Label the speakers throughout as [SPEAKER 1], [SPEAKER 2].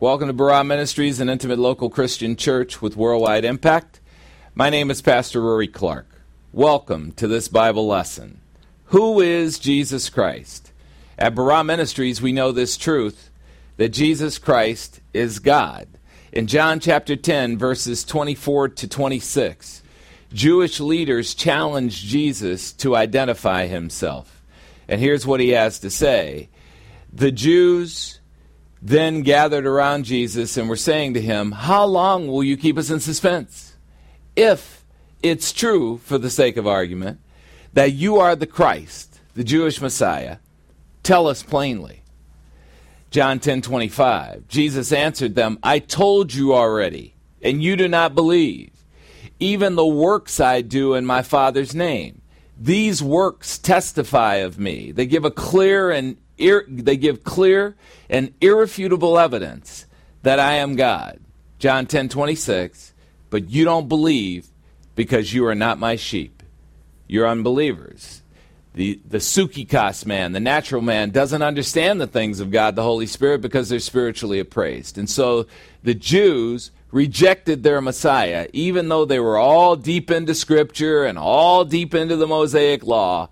[SPEAKER 1] Welcome to Barah Ministries, an intimate local Christian church with worldwide impact. My name is Pastor Rory Clark. Welcome to this Bible lesson. Who is Jesus Christ? At Barah Ministries, we know this truth that Jesus Christ is God. In John chapter 10, verses 24 to 26, Jewish leaders challenged Jesus to identify himself. And here's what he has to say the Jews then gathered around Jesus and were saying to him, How long will you keep us in suspense? If it's true, for the sake of argument, that you are the Christ, the Jewish Messiah, tell us plainly. John 10:25 Jesus answered them, I told you already, and you do not believe. Even the works I do in my Father's name. These works testify of me. They give a clear and ir- they give clear and irrefutable evidence that I am God. John 10:26. But you don't believe because you are not my sheep. You're unbelievers. The, the psuchikos man, the natural man, doesn't understand the things of God, the Holy Spirit, because they're spiritually appraised. And so the Jews rejected their Messiah, even though they were all deep into Scripture and all deep into the Mosaic Law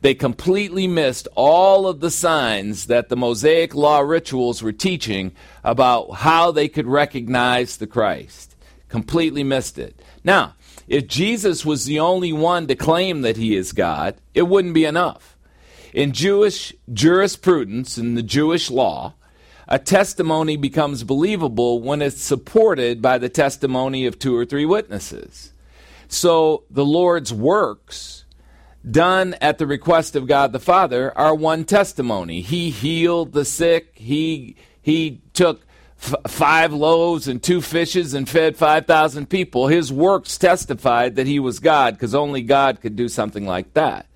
[SPEAKER 1] they completely missed all of the signs that the Mosaic law rituals were teaching about how they could recognize the Christ. Completely missed it. Now, if Jesus was the only one to claim that he is God, it wouldn't be enough. In Jewish jurisprudence, in the Jewish law, a testimony becomes believable when it's supported by the testimony of two or three witnesses. So the Lord's works done at the request of God the Father are one testimony. He healed the sick. He he took f- five loaves and two fishes and fed 5,000 people. His works testified that he was God because only God could do something like that.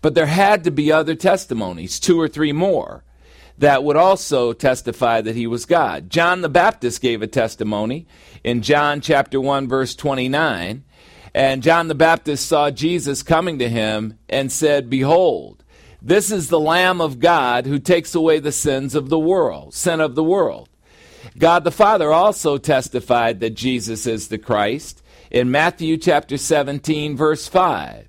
[SPEAKER 1] But there had to be other testimonies, two or three more, that would also testify that he was God. John the Baptist gave a testimony in John chapter 1 verse 29 and John the Baptist saw Jesus coming to him and said, Behold, this is the Lamb of God who takes away the sins of the world, sin of the world. God the Father also testified that Jesus is the Christ in Matthew chapter 17, verse 5.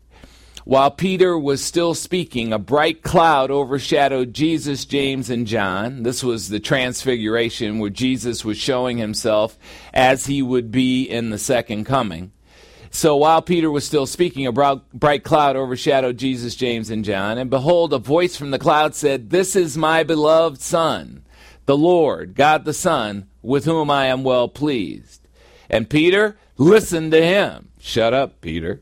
[SPEAKER 1] While Peter was still speaking, a bright cloud overshadowed Jesus, James, and John. This was the transfiguration where Jesus was showing himself as he would be in the second coming. So while Peter was still speaking, a bright cloud overshadowed Jesus, James, and John. And behold, a voice from the cloud said, This is my beloved Son, the Lord, God the Son, with whom I am well pleased. And Peter listened to him. Shut up, Peter.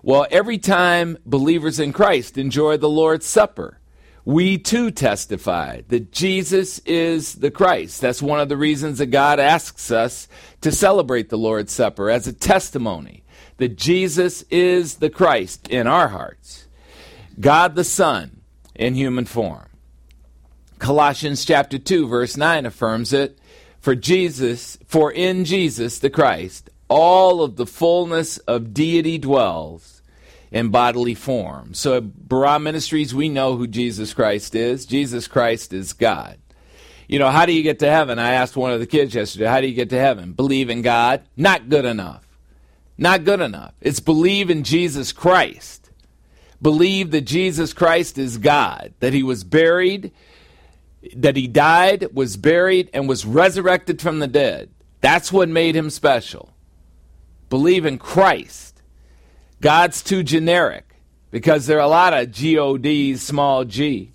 [SPEAKER 1] Well, every time believers in Christ enjoy the Lord's Supper, we too testify that Jesus is the Christ. That's one of the reasons that God asks us to celebrate the Lord's Supper as a testimony that Jesus is the Christ in our hearts, God the Son in human form. Colossians chapter 2 verse 9 affirms it, for Jesus, for in Jesus the Christ, all of the fullness of deity dwells in bodily form. So at Barah Ministries, we know who Jesus Christ is. Jesus Christ is God. You know, how do you get to heaven? I asked one of the kids yesterday, how do you get to heaven? Believe in God? Not good enough. Not good enough. It's believe in Jesus Christ. Believe that Jesus Christ is God, that he was buried, that he died, was buried, and was resurrected from the dead. That's what made him special. Believe in Christ. God's too generic because there are a lot of GODs, small g.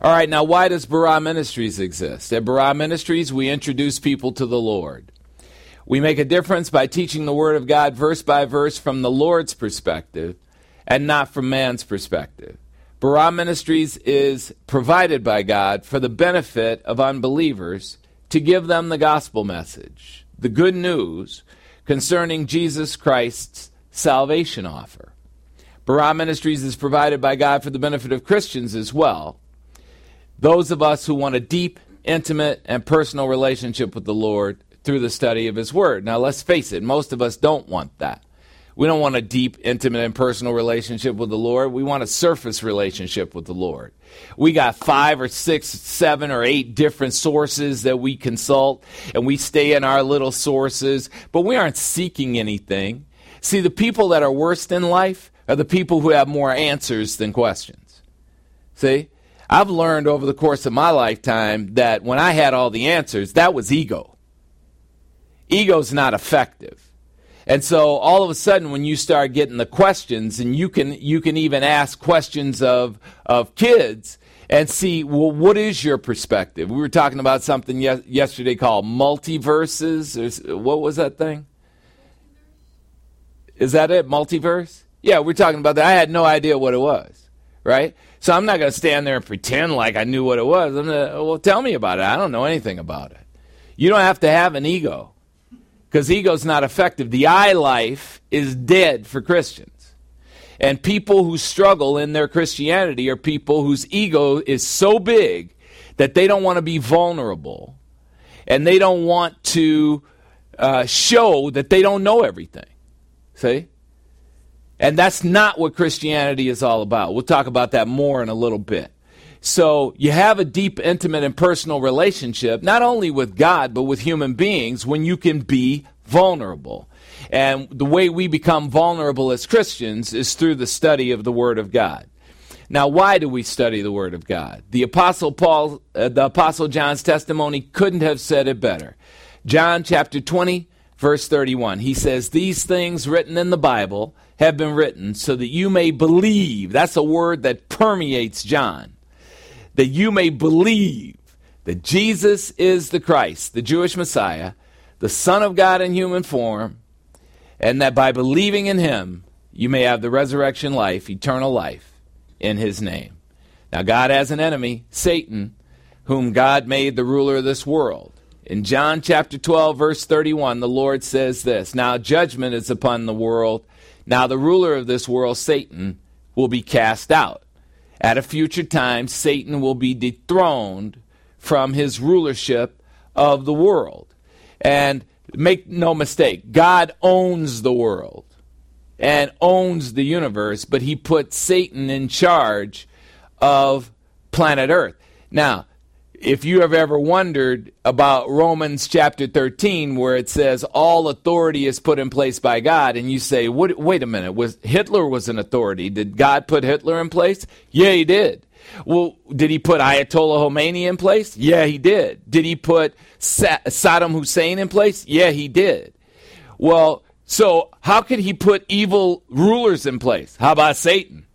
[SPEAKER 1] All right, now why does Barah Ministries exist? At Barah Ministries, we introduce people to the Lord. We make a difference by teaching the Word of God verse by verse from the Lord's perspective and not from man's perspective. Barah Ministries is provided by God for the benefit of unbelievers to give them the gospel message, the good news concerning Jesus Christ's salvation offer. Barah Ministries is provided by God for the benefit of Christians as well. Those of us who want a deep, intimate, and personal relationship with the Lord through the study of His Word. Now, let's face it, most of us don't want that. We don't want a deep, intimate, and personal relationship with the Lord. We want a surface relationship with the Lord. We got five or six, seven or eight different sources that we consult, and we stay in our little sources, but we aren't seeking anything. See, the people that are worst in life are the people who have more answers than questions. See? I've learned over the course of my lifetime that when I had all the answers, that was ego. Ego's not effective. And so all of a sudden when you start getting the questions and you can you can even ask questions of of kids and see well what is your perspective? We were talking about something ye- yesterday called multiverses or what was that thing? Is that it? Multiverse? Yeah, we're talking about that. I had no idea what it was, right? So I'm not going to stand there and pretend like I knew what it was. I'm gonna, well, tell me about it. I don't know anything about it. You don't have to have an ego because ego's not effective. The I life is dead for Christians. And people who struggle in their Christianity are people whose ego is so big that they don't want to be vulnerable and they don't want to uh, show that they don't know everything. See? And that's not what Christianity is all about. We'll talk about that more in a little bit. So you have a deep, intimate, and personal relationship, not only with God, but with human beings when you can be vulnerable. And the way we become vulnerable as Christians is through the study of the Word of God. Now, why do we study the Word of God? The Apostle Paul, uh, the Apostle John's testimony couldn't have said it better. John chapter 20, verse 31. He says, These things written in the Bible have been written so that you may believe. That's a word that permeates John. That you may believe that Jesus is the Christ, the Jewish Messiah, the Son of God in human form, and that by believing in him, you may have the resurrection life, eternal life, in his name. Now, God has an enemy, Satan, whom God made the ruler of this world. In John chapter 12, verse 31, the Lord says this Now judgment is upon the world. Now the ruler of this world, Satan, will be cast out. At a future time, Satan will be dethroned from his rulership of the world. And make no mistake, God owns the world and owns the universe, but he put Satan in charge of planet Earth. Now, if you have ever wondered about Romans chapter 13, where it says all authority is put in place by God, and you say, wait a minute, was Hitler was an authority. Did God put Hitler in place? Yeah, he did. Well, did he put Ayatollah Khomeini in place? Yeah, he did. Did he put Sa- Saddam Hussein in place? Yeah, he did. Well, so how could he put evil rulers in place? How about Satan?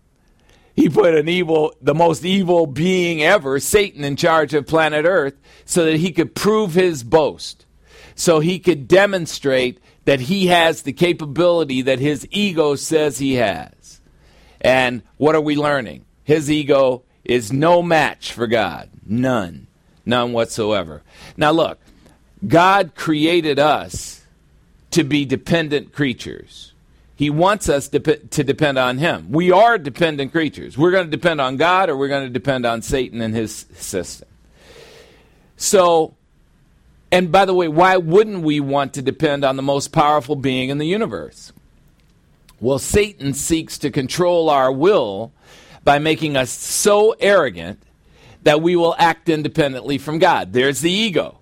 [SPEAKER 1] He put an evil, the most evil being ever, Satan, in charge of planet Earth so that he could prove his boast. So he could demonstrate that he has the capability that his ego says he has. And what are we learning? His ego is no match for God. None. None whatsoever. Now, look, God created us to be dependent creatures. He wants us to, to depend on Him. We are dependent creatures. We're going to depend on God or we're going to depend on Satan and his system. So, and by the way, why wouldn't we want to depend on the most powerful being in the universe? Well, Satan seeks to control our will by making us so arrogant that we will act independently from God. There's the ego.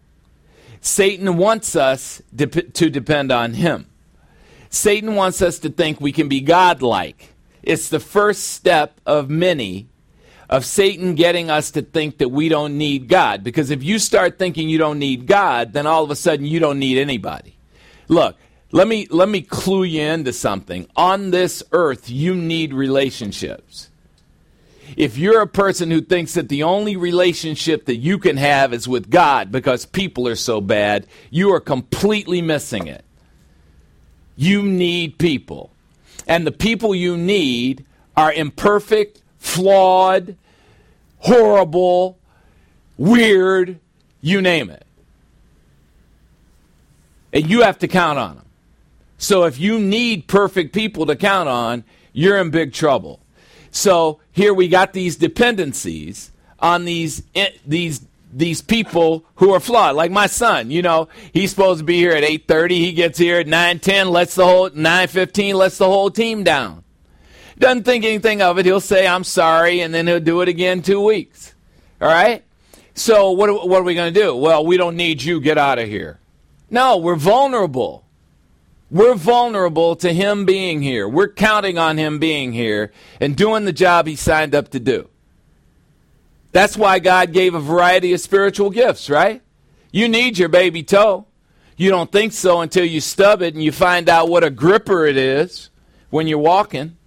[SPEAKER 1] Satan wants us to depend on him. Satan wants us to think we can be godlike. It's the first step of many of Satan getting us to think that we don't need God. Because if you start thinking you don't need God, then all of a sudden you don't need anybody. Look, let me let me clue you into something. On this earth, you need relationships if you're a person who thinks that the only relationship that you can have is with God because people are so bad, you are completely missing it. You need people. And the people you need are imperfect, flawed, horrible, weird, you name it. And you have to count on them. So if you need perfect people to count on, you're in big trouble. So here we got these dependencies on these eh, these these people who are flawed, like my son. You know, he's supposed to be here at 8:30. He gets here at 9:10. Lets the whole 9:15. Lets the whole team down. Doesn't think anything of it. He'll say, "I'm sorry," and then he'll do it again two weeks. All right. So what? What are we going to do? Well, we don't need you. Get out of here. No, we're vulnerable. We're vulnerable to him being here. We're counting on him being here and doing the job he signed up to do. That's why God gave a variety of spiritual gifts, right? You need your baby toe. You don't think so until you stub it and you find out what a gripper it is when you're walking.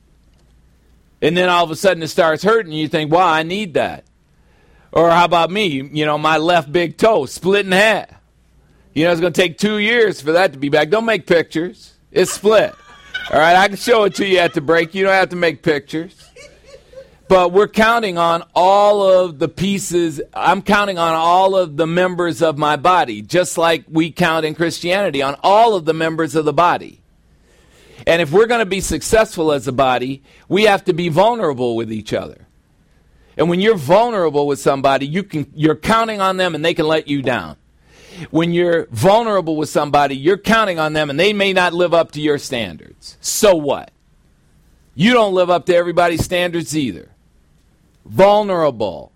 [SPEAKER 1] And then all of a sudden it starts hurting. And you think, wow, I need that. Or how about me? You know, my left big toe split in half. You know, it's going to take two years for that to be back. Don't make pictures. It's split. All right, I can show it to you at the break. You don't have to make pictures. But we're counting on all of the pieces. I'm counting on all of the members of my body, just like we count in Christianity on all of the members of the body. And if we're going to be successful as a body, we have to be vulnerable with each other. And when you're vulnerable with somebody, you can, you're counting on them and they can let you down. When you're vulnerable with somebody, you're counting on them and they may not live up to your standards. So what? You don't live up to everybody's standards either vulnerable.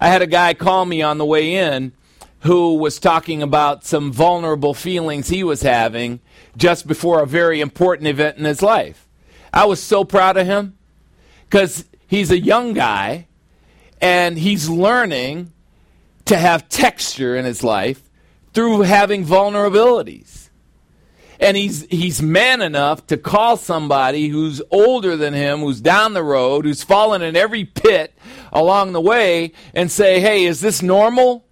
[SPEAKER 1] I had a guy call me on the way in who was talking about some vulnerable feelings he was having just before a very important event in his life. I was so proud of him because he's a young guy and he's learning to have texture in his life through having vulnerabilities and he's he's man enough to call somebody who's older than him, who's down the road, who's fallen in every pit along the way, and say, "Hey, is this normal?"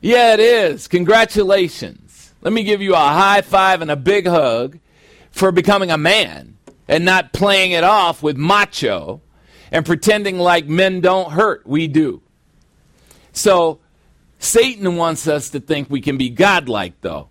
[SPEAKER 1] Yeah, it is. Congratulations. Let me give you a high five and a big hug for becoming a man and not playing it off with macho and pretending like men don't hurt. We do. So Satan wants us to think we can be godlike, though.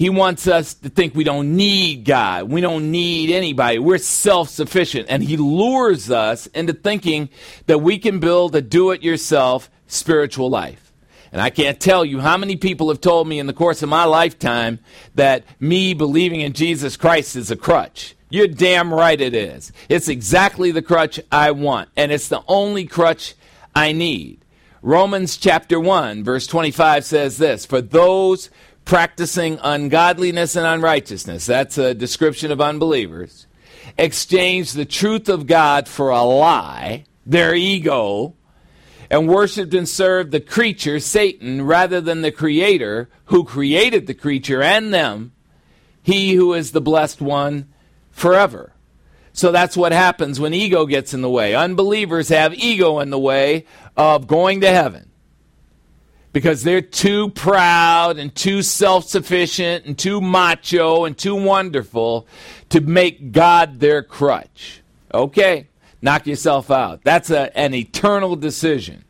[SPEAKER 1] He wants us to think we don't need God. We don't need anybody. We're self sufficient. And He lures us into thinking that we can build a do it yourself spiritual life. And I can't tell you how many people have told me in the course of my lifetime that me believing in Jesus Christ is a crutch. You're damn right it is. It's exactly the crutch I want. And it's the only crutch I need. Romans chapter 1, verse 25 says this For those practicing ungodliness and unrighteousness. That's a description of unbelievers. Exchange the truth of God for a lie, their ego, and worshiped and served the creature, Satan, rather than the Creator who created the creature and them, he who is the blessed one forever. So that's what happens when ego gets in the way. Unbelievers have ego in the way of going to heaven because they're too proud and too self sufficient and too macho and too wonderful to make God their crutch. Okay, knock yourself out. That's a, an eternal decision.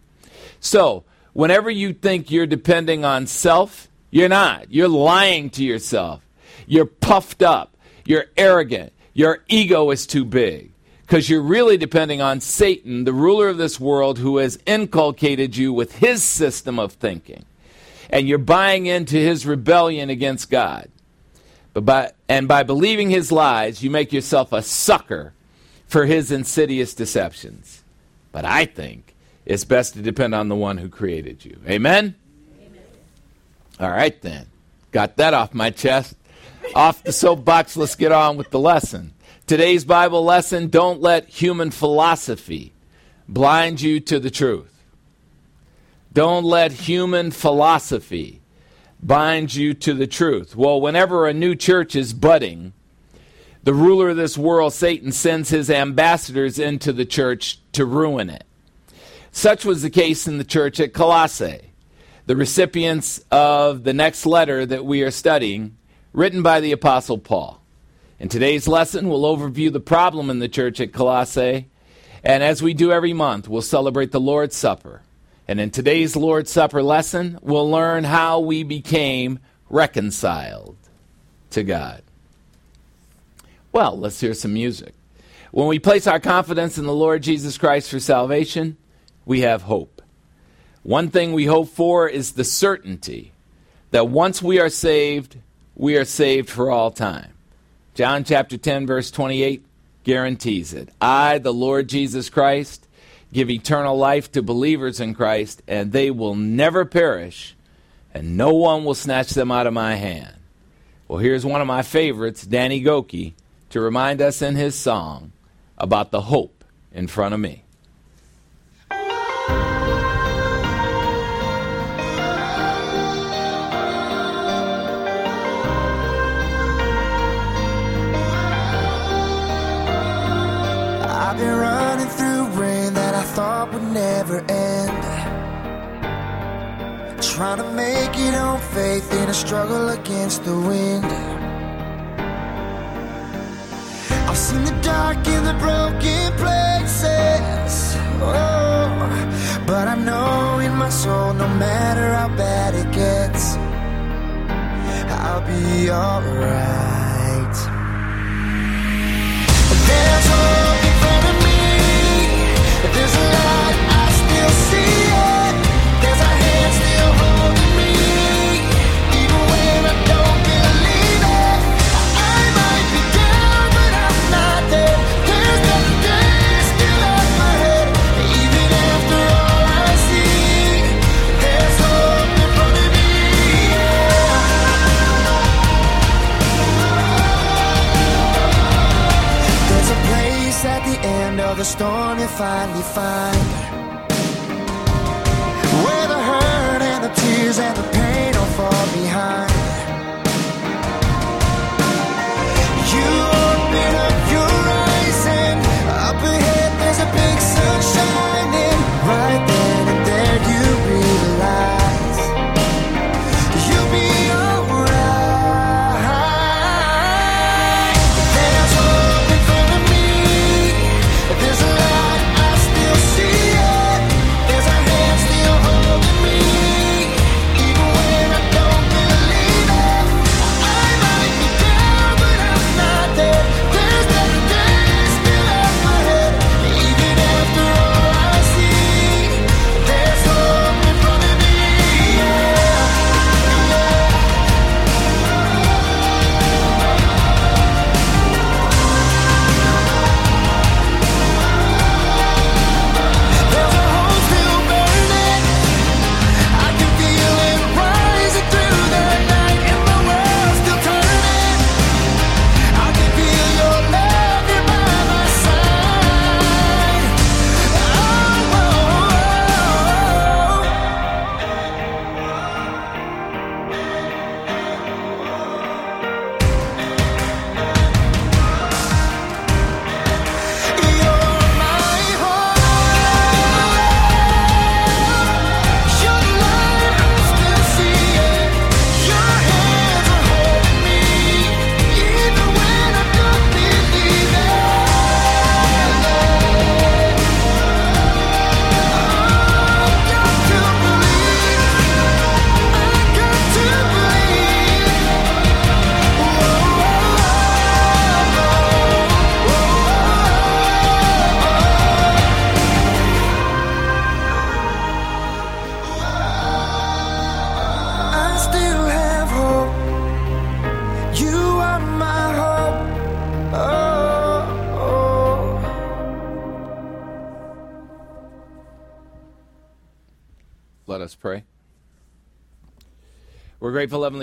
[SPEAKER 1] So, whenever you think you're depending on self, you're not. You're lying to yourself. You're puffed up. You're arrogant. Your ego is too big because you're really depending on Satan, the ruler of this world, who has inculcated you with his system of thinking. And you're buying into his rebellion against God. But by, and by believing his lies, you make yourself a sucker for his insidious deceptions. But I think it's best to depend on the one who created you. Amen? Amen. All right, then. Got that off my chest. off the soapbox, let's get on with the lesson. Today's Bible lesson don't let human philosophy blind you to the truth. Don't let human philosophy bind you to the truth. Well, whenever a new church is budding, the ruler of this world, Satan, sends his ambassadors into the church to ruin it. Such was the case in the church at Colossae, the recipients of the next letter that we are studying, written by the Apostle Paul. In today's lesson, we'll overview the problem in the church at Colossae. And as we do every month, we'll celebrate the Lord's Supper. And in today's Lord's Supper lesson, we'll learn how we became reconciled to God. Well, let's hear some music. When we place our confidence in the Lord Jesus Christ for salvation, we have hope. One thing we hope for is the certainty that once we are saved, we are saved for all time. John chapter 10, verse 28 guarantees it. I, the Lord Jesus Christ, give eternal life to believers in Christ, and they will never perish, and no one will snatch them out of my hand. Well, here's one of my favorites, Danny Gokey, to remind us in his song about the hope in front of me.
[SPEAKER 2] Never end. Trying to make it on faith in a struggle against the wind. I've seen the dark in the broken places. Oh, but I know in my soul, no matter how bad it gets, I'll be alright. There's hope in front of me. There's a light, the storm you finally find. Where the hurt and the tears and the pain all fall behind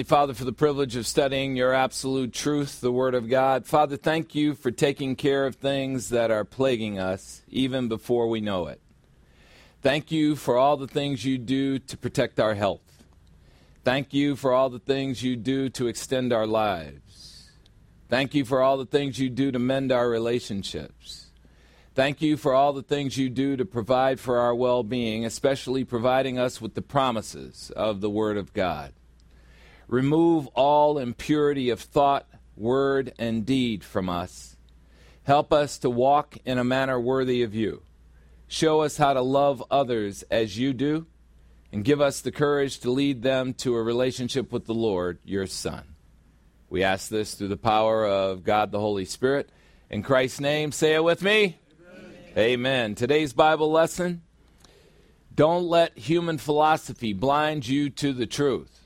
[SPEAKER 1] Father, for the privilege of studying your absolute truth, the Word of God. Father, thank you for taking care of things that are plaguing us even before we know it. Thank you for all the things you do to protect our health. Thank you for all the things you do to extend our lives. Thank you for all the things you do to mend our relationships. Thank you for all the things you do to provide for our well being, especially providing us with the promises of the Word of God. Remove all impurity of thought, word, and deed from us. Help us to walk in a manner worthy of you. Show us how to love others as you do, and give us the courage to lead them to a relationship with the Lord, your Son. We ask this through the power of God the Holy Spirit. In Christ's name, say it with me. Amen. Amen. Today's Bible lesson Don't let human philosophy blind you to the truth.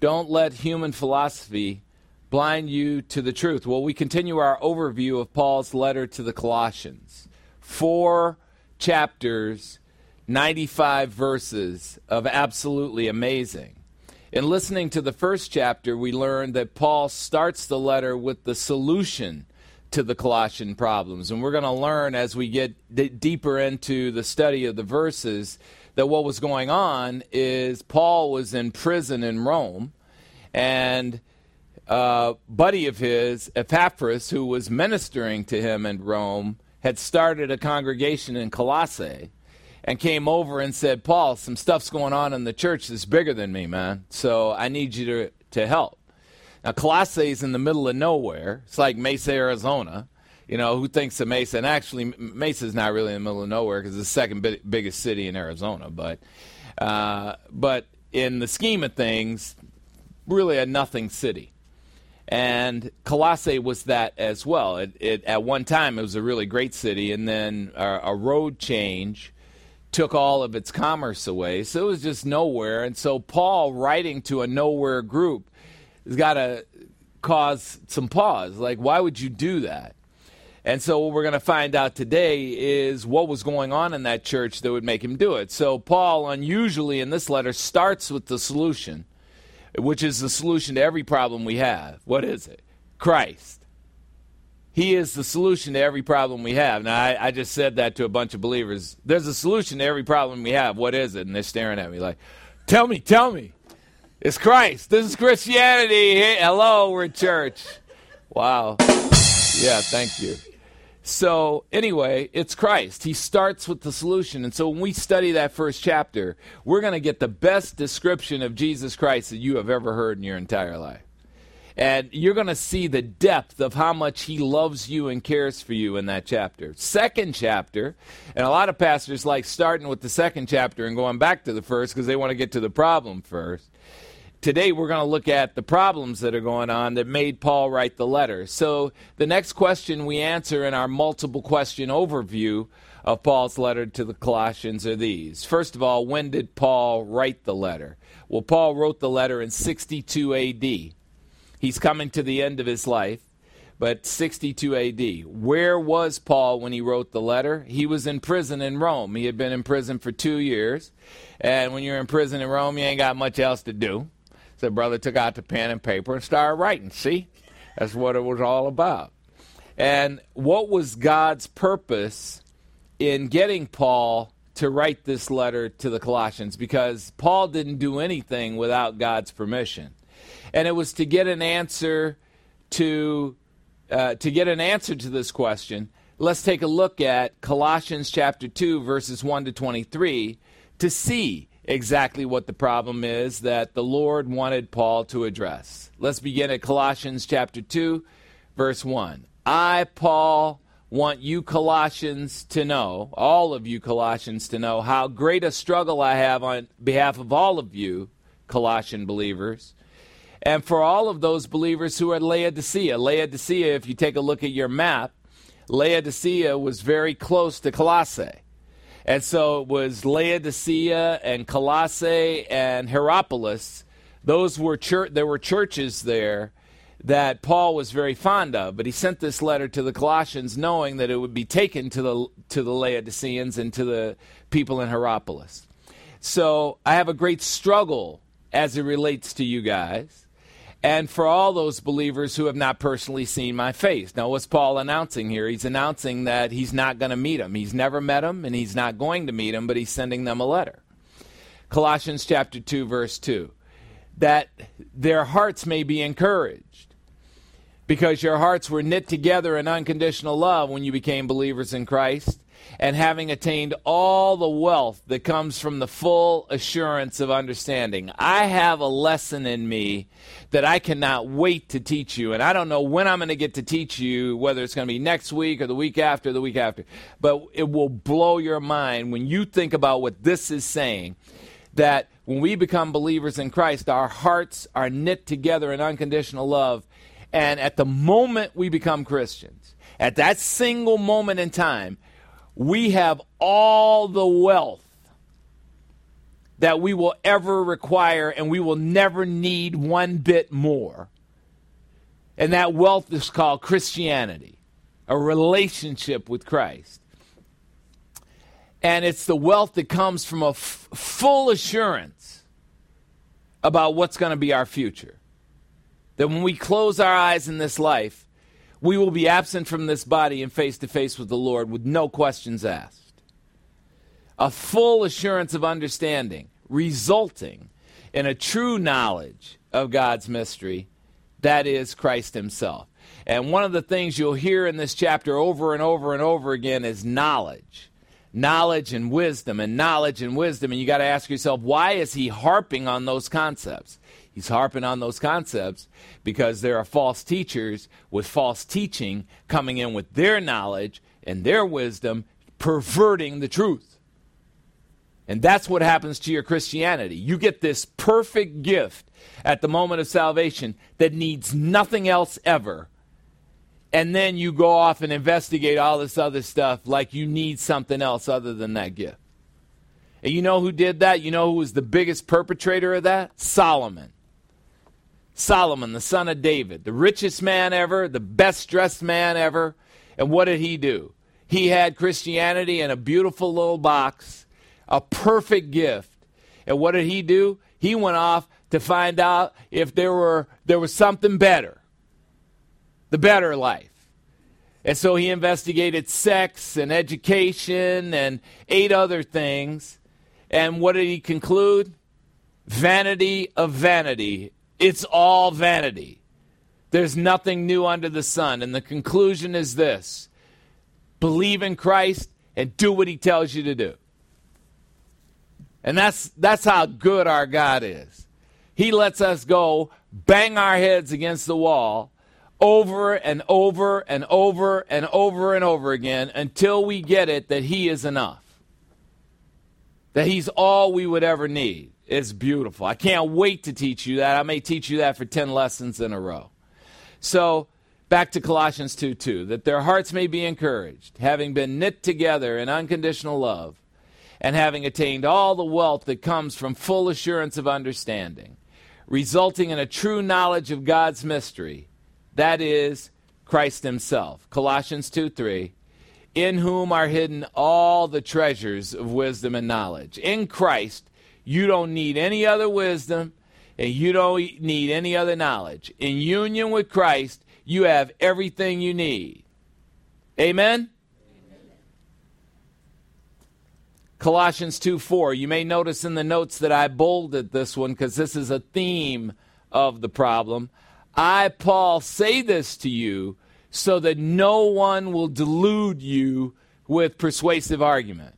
[SPEAKER 1] Don't let human philosophy blind you to the truth. Well, we continue our overview of Paul's letter to the Colossians. Four chapters, 95 verses of absolutely amazing. In listening to the first chapter, we learned that Paul starts the letter with the solution to the Colossian problems. And we're going to learn as we get d- deeper into the study of the verses that what was going on is Paul was in prison in Rome, and a buddy of his, Epaphras, who was ministering to him in Rome, had started a congregation in Colossae and came over and said, Paul, some stuff's going on in the church that's bigger than me, man. So I need you to, to help. Now, Colossae is in the middle of nowhere. It's like Mesa, Arizona. You know, who thinks of Mesa? And actually, Mesa is not really in the middle of nowhere because it's the second bi- biggest city in Arizona. But, uh, but in the scheme of things, really a nothing city. And Colossae was that as well. It, it, at one time, it was a really great city, and then a, a road change took all of its commerce away. So it was just nowhere. And so Paul, writing to a nowhere group, has got to cause some pause. Like, why would you do that? And so, what we're going to find out today is what was going on in that church that would make him do it. So, Paul, unusually in this letter, starts with the solution, which is the solution to every problem we have. What is it? Christ. He is the solution to every problem we have. Now, I, I just said that to a bunch of believers. There's a solution to every problem we have. What is it? And they're staring at me like, tell me, tell me. It's Christ. This is Christianity. Hey, hello, we're in church. Wow. Yeah, thank you. So, anyway, it's Christ. He starts with the solution. And so, when we study that first chapter, we're going to get the best description of Jesus Christ that you have ever heard in your entire life. And you're going to see the depth of how much he loves you and cares for you in that chapter. Second chapter, and a lot of pastors like starting with the second chapter and going back to the first because they want to get to the problem first. Today, we're going to look at the problems that are going on that made Paul write the letter. So, the next question we answer in our multiple question overview of Paul's letter to the Colossians are these. First of all, when did Paul write the letter? Well, Paul wrote the letter in 62 AD. He's coming to the end of his life, but 62 AD. Where was Paul when he wrote the letter? He was in prison in Rome. He had been in prison for two years. And when you're in prison in Rome, you ain't got much else to do. So brother took out the pen and paper and started writing. See? That's what it was all about. And what was God's purpose in getting Paul to write this letter to the Colossians? Because Paul didn't do anything without God's permission. And it was to get an answer to uh, to get an answer to this question. Let's take a look at Colossians chapter 2 verses 1 to 23 to see exactly what the problem is that the Lord wanted Paul to address. Let's begin at Colossians chapter 2, verse 1. I, Paul, want you Colossians to know, all of you Colossians to know, how great a struggle I have on behalf of all of you, Colossian believers, and for all of those believers who are Laodicea. Laodicea, if you take a look at your map, Laodicea was very close to Colossae. And so it was Laodicea and Colossae and Hierapolis. Those were chur- there were churches there that Paul was very fond of, but he sent this letter to the Colossians knowing that it would be taken to the to the Laodiceans and to the people in Hierapolis. So I have a great struggle as it relates to you guys and for all those believers who have not personally seen my face. Now, what's Paul announcing here? He's announcing that he's not going to meet them. He's never met them, and he's not going to meet them, but he's sending them a letter. Colossians chapter 2, verse 2. That their hearts may be encouraged, because your hearts were knit together in unconditional love when you became believers in Christ and having attained all the wealth that comes from the full assurance of understanding. I have a lesson in me that I cannot wait to teach you. And I don't know when I'm going to get to teach you, whether it's going to be next week or the week after, the week after. But it will blow your mind when you think about what this is saying that when we become believers in Christ, our hearts are knit together in unconditional love. And at the moment we become Christians, at that single moment in time, we have all the wealth that we will ever require and we will never need one bit more. And that wealth is called Christianity, a relationship with Christ. And it's the wealth that comes from a f- full assurance about what's going to be our future. That when we close our eyes in this life, we will be absent from this body and face to face with the Lord with no questions asked. A full assurance of understanding, resulting in a true knowledge of God's mystery, that is Christ Himself. And one of the things you'll hear in this chapter over and over and over again is knowledge. Knowledge and wisdom, and knowledge and wisdom. And you got to ask yourself, why is he harping on those concepts? He's harping on those concepts because there are false teachers with false teaching coming in with their knowledge and their wisdom, perverting the truth. And that's what happens to your Christianity. You get this perfect gift at the moment of salvation that needs nothing else ever. And then you go off and investigate all this other stuff like you need something else other than that gift. And you know who did that? You know who was the biggest perpetrator of that? Solomon. Solomon, the son of David, the richest man ever, the best dressed man ever. And what did he do? He had Christianity in a beautiful little box, a perfect gift. And what did he do? He went off to find out if there were there was something better. The better life. And so he investigated sex and education and eight other things. And what did he conclude? Vanity of vanity. It's all vanity. There's nothing new under the sun. And the conclusion is this believe in Christ and do what he tells you to do. And that's, that's how good our God is. He lets us go bang our heads against the wall over and over and over and over and over again until we get it that He is enough. That He's all we would ever need. It's beautiful. I can't wait to teach you that. I may teach you that for 10 lessons in a row. So, back to Colossians 2 2, that their hearts may be encouraged, having been knit together in unconditional love, and having attained all the wealth that comes from full assurance of understanding, resulting in a true knowledge of God's mystery, that is, Christ Himself. Colossians 2 3, in whom are hidden all the treasures of wisdom and knowledge. In Christ, you don't need any other wisdom and you don't need any other knowledge. In union with Christ, you have everything you need. Amen? Colossians 2 4. You may notice in the notes that I bolded this one because this is a theme of the problem. I, Paul, say this to you so that no one will delude you with persuasive argument.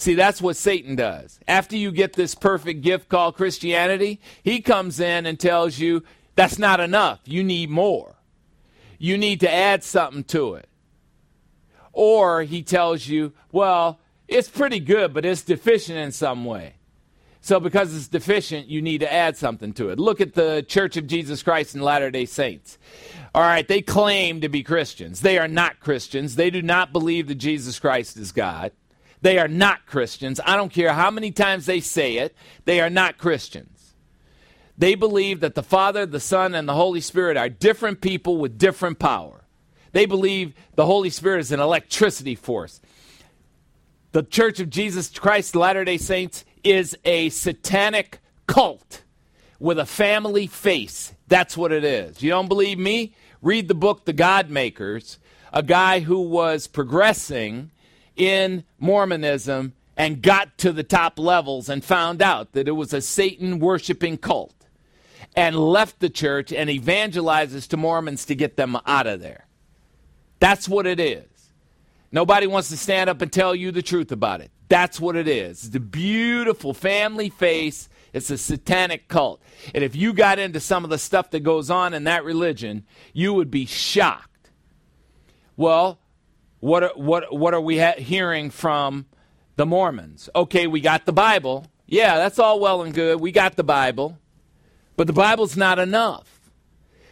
[SPEAKER 1] See, that's what Satan does. After you get this perfect gift called Christianity, he comes in and tells you that's not enough. You need more. You need to add something to it. Or he tells you, well, it's pretty good, but it's deficient in some way. So, because it's deficient, you need to add something to it. Look at the Church of Jesus Christ and Latter day Saints. All right, they claim to be Christians. They are not Christians. They do not believe that Jesus Christ is God. They are not Christians. I don't care how many times they say it, they are not Christians. They believe that the Father, the Son, and the Holy Spirit are different people with different power. They believe the Holy Spirit is an electricity force. The Church of Jesus Christ Latter day Saints is a satanic cult with a family face. That's what it is. You don't believe me? Read the book The God Makers, a guy who was progressing in Mormonism and got to the top levels and found out that it was a Satan worshiping cult and left the church and evangelizes to Mormons to get them out of there. That's what it is. Nobody wants to stand up and tell you the truth about it. That's what it is. It's a beautiful family face. It's a satanic cult. And if you got into some of the stuff that goes on in that religion, you would be shocked. Well, what are, what, what are we ha- hearing from the Mormons? Okay, we got the Bible. Yeah, that's all well and good. We got the Bible. But the Bible's not enough.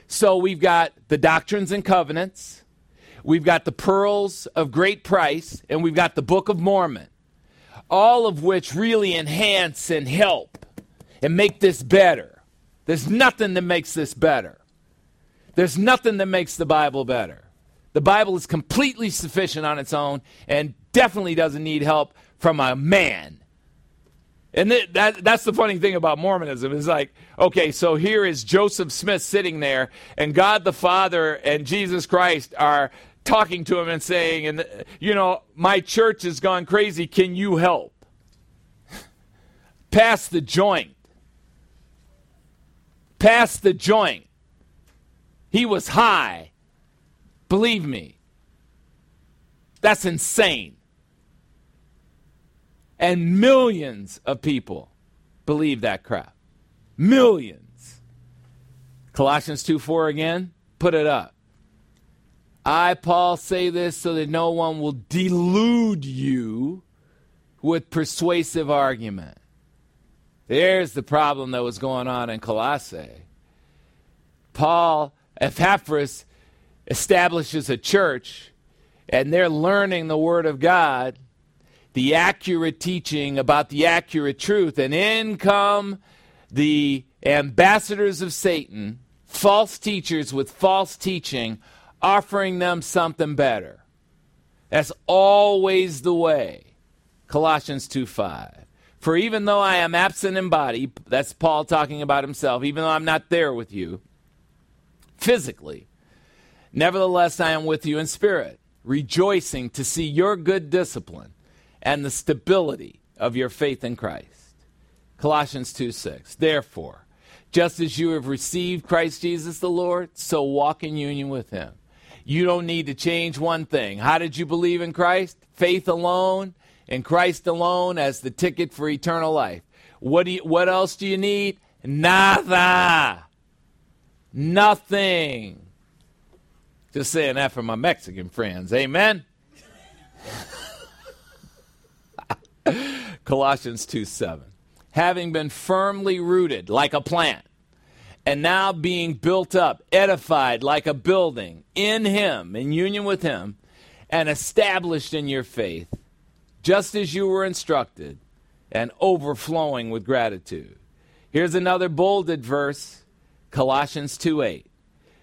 [SPEAKER 1] So we've got the Doctrines and Covenants, we've got the Pearls of Great Price, and we've got the Book of Mormon. all of which really enhance and help and make this better. There's nothing that makes this better. There's nothing that makes the Bible better. The Bible is completely sufficient on its own and definitely doesn't need help from a man. And th- that, that's the funny thing about Mormonism is like, okay, so here is Joseph Smith sitting there, and God the Father and Jesus Christ are talking to him and saying, and you know, my church has gone crazy. Can you help? Pass the joint. Pass the joint. He was high. Believe me. That's insane. And millions of people believe that crap. Millions. Colossians 2 4 again, put it up. I, Paul, say this so that no one will delude you with persuasive argument. There's the problem that was going on in Colossae. Paul, Epaphras, establishes a church, and they're learning the Word of God, the accurate teaching about the accurate truth, and in come the ambassadors of Satan, false teachers with false teaching, offering them something better. That's always the way. Colossians 2 5. For even though I am absent in body, that's Paul talking about himself, even though I'm not there with you physically, nevertheless I am with you in spirit, rejoicing to see your good discipline and the stability of your faith in Christ. Colossians 2 6. Therefore, just as you have received Christ Jesus the Lord, so walk in union with him. You don't need to change one thing. How did you believe in Christ? Faith alone, in Christ alone as the ticket for eternal life. What do you, what else do you need? Nada. Nothing. Just saying that for my Mexican friends. Amen. Colossians 2 7. Having been firmly rooted like a plant, and now being built up, edified like a building in Him, in union with Him, and established in your faith, just as you were instructed, and overflowing with gratitude. Here's another bolded verse Colossians 2 8.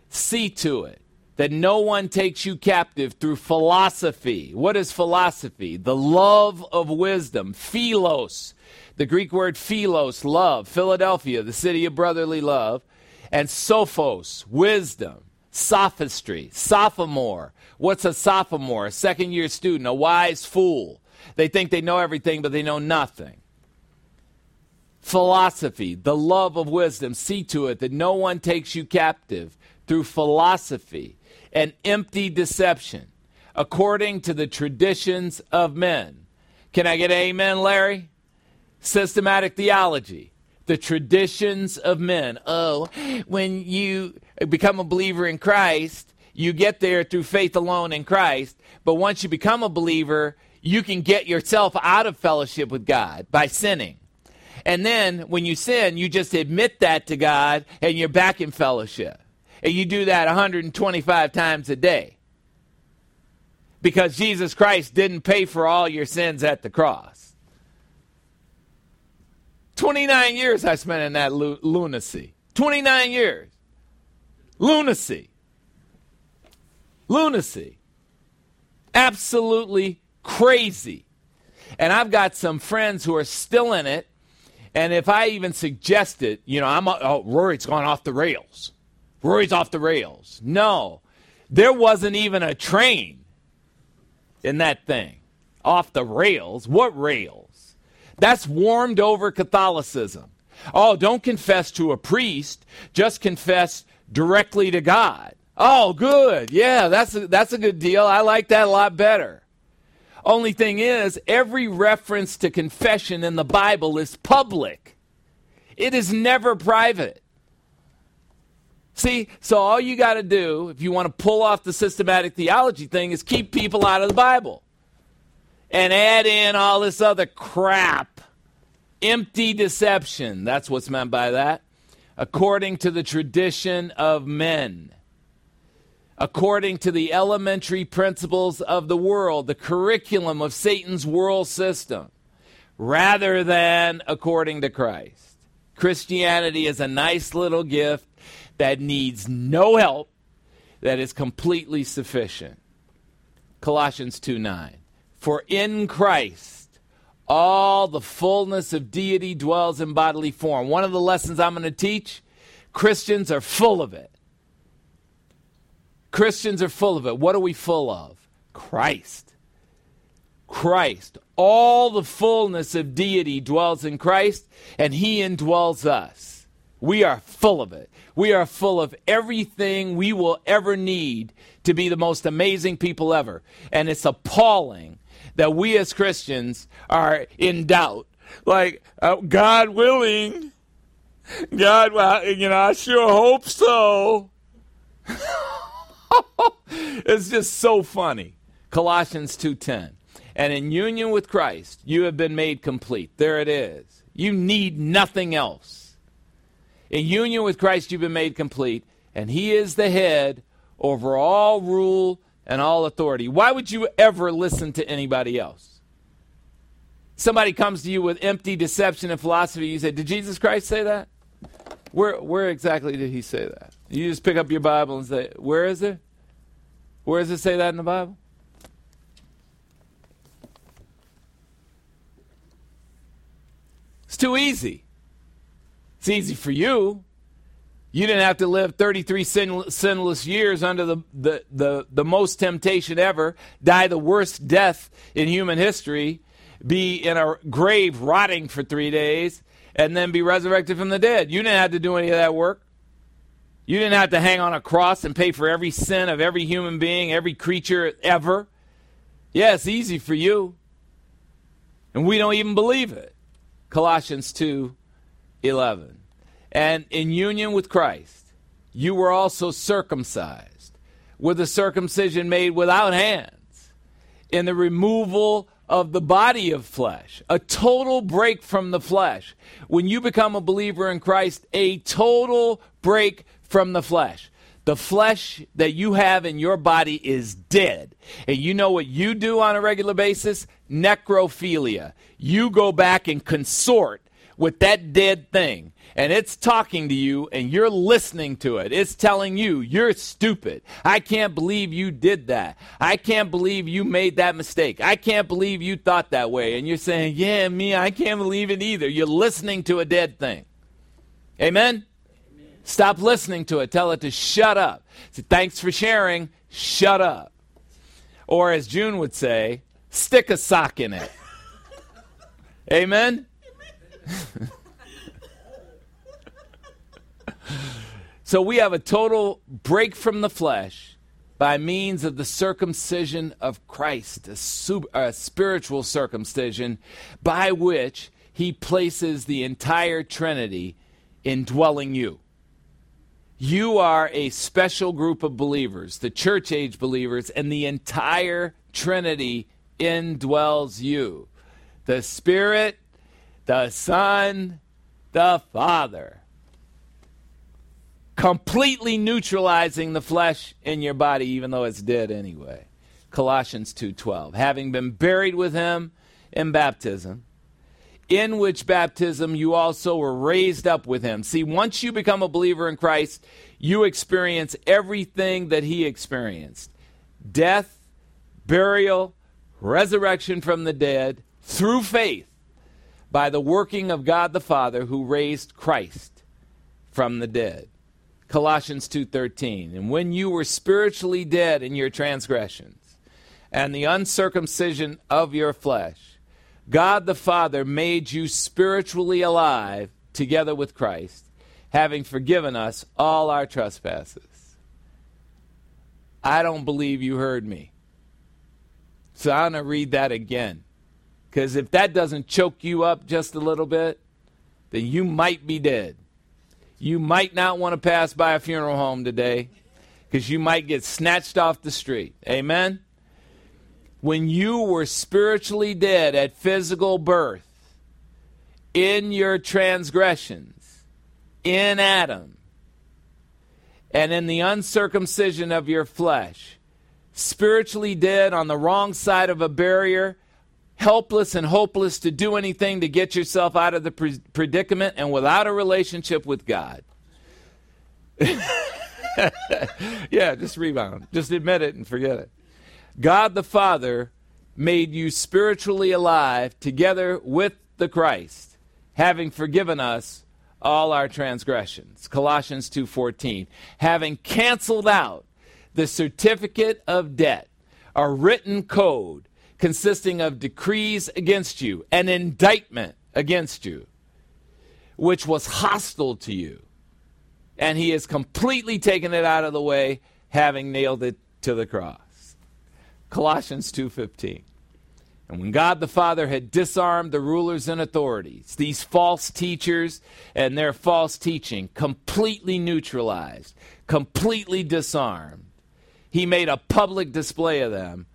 [SPEAKER 1] See to it that no one takes you captive through philosophy. What is philosophy? The love of wisdom, philos. The Greek word philos, love. Philadelphia, the city of brotherly love. And sophos, wisdom. Sophistry, sophomore. What's a sophomore? A second year student, a wise fool. They think they know everything, but they know nothing. Philosophy, the love of wisdom. See to it that no one takes you captive through philosophy and empty deception, according to the traditions of men. Can I get an amen, Larry? Systematic theology, the traditions of men. Oh, when you become a believer in Christ, you get there through faith alone in Christ. But once you become a believer, you can get yourself out of fellowship with God by sinning. And then when you sin, you just admit that to God and you're back in fellowship. And you do that 125 times a day. Because Jesus Christ didn't pay for all your sins at the cross. 29 years I spent in that lu- lunacy. 29 years. Lunacy. Lunacy. Absolutely crazy. And I've got some friends who are still in it. And if I even suggest it, you know, I'm, oh, Rory's gone off the rails. Rory's off the rails. No, there wasn't even a train in that thing. Off the rails? What rails? That's warmed over Catholicism. Oh, don't confess to a priest, just confess directly to God. Oh, good. Yeah, that's a, that's a good deal. I like that a lot better. Only thing is, every reference to confession in the Bible is public. It is never private. See, so all you got to do, if you want to pull off the systematic theology thing, is keep people out of the Bible and add in all this other crap. Empty deception. That's what's meant by that. According to the tradition of men. According to the elementary principles of the world, the curriculum of Satan's world system. rather than according to Christ. Christianity is a nice little gift that needs no help, that is completely sufficient. Colossians 2 9. For in Christ all the fullness of deity dwells in bodily form. One of the lessons I'm going to teach Christians are full of it. Christians are full of it. What are we full of? Christ. Christ. All the fullness of deity dwells in Christ, and He indwells us. We are full of it. We are full of everything we will ever need to be the most amazing people ever. And it's appalling that we as Christians are in doubt. Like, uh, God willing, God, well, you know, I sure hope so. it's just so funny. Colossians 2:10. And in union with Christ, you have been made complete. There it is. You need nothing else. In union with Christ, you've been made complete, and He is the head over all rule and all authority. Why would you ever listen to anybody else? Somebody comes to you with empty deception and philosophy. You say, Did Jesus Christ say that? Where, where exactly did He say that? You just pick up your Bible and say, Where is it? Where does it say that in the Bible? It's too easy. It's easy for you. You didn't have to live 33 sin, sinless years under the, the, the, the most temptation ever, die the worst death in human history, be in a grave rotting for three days, and then be resurrected from the dead. You didn't have to do any of that work. You didn't have to hang on a cross and pay for every sin of every human being, every creature ever. Yeah, it's easy for you. And we don't even believe it. Colossians 2 11. And in union with Christ, you were also circumcised with a circumcision made without hands, in the removal of the body of flesh, a total break from the flesh. When you become a believer in Christ, a total break from the flesh. The flesh that you have in your body is dead. And you know what you do on a regular basis? Necrophilia. You go back and consort with that dead thing. And it's talking to you and you're listening to it. It's telling you, you're stupid. I can't believe you did that. I can't believe you made that mistake. I can't believe you thought that way. And you're saying, yeah, me, I can't believe it either. You're listening to a dead thing. Amen? Stop listening to it. Tell it to shut up. Say, Thanks for sharing. Shut up. Or as June would say, stick a sock in it. Amen? so we have a total break from the flesh by means of the circumcision of Christ, a, su- a spiritual circumcision by which he places the entire Trinity indwelling you. You are a special group of believers, the church age believers, and the entire Trinity indwells you. The Spirit, the Son, the Father. Completely neutralizing the flesh in your body, even though it's dead anyway. Colossians 2:12. Having been buried with him in baptism, in which baptism you also were raised up with him. See, once you become a believer in Christ, you experience everything that he experienced death, burial, resurrection from the dead through faith by the working of God the Father who raised Christ from the dead. Colossians 2:13 And when you were spiritually dead in your transgressions and the uncircumcision of your flesh God the Father made you spiritually alive together with Christ, having forgiven us all our trespasses. I don't believe you heard me. So I'm going to read that again. Because if that doesn't choke you up just a little bit, then you might be dead. You might not want to pass by a funeral home today because you might get snatched off the street. Amen? when you were spiritually dead at physical birth, in your transgressions, in Adam, and in the uncircumcision of your flesh, spiritually dead on the wrong side of a barrier, helpless and hopeless to do anything to get yourself out of the pre- predicament and without a relationship with God. yeah, just rebound. Just admit it and forget it. God the Father made you spiritually alive together with the Christ, having forgiven us all our transgressions. Colossians 2:14. Having canceled out the certificate of debt, a written code consisting of decrees against you, an indictment against you, which was hostile to you. And he has completely taken it out of the way, having nailed it to the cross. Colossians 2:15. And when God the Father had disarmed the rulers and authorities, these false teachers and their false teaching, completely neutralized, completely disarmed, he made a public display of them,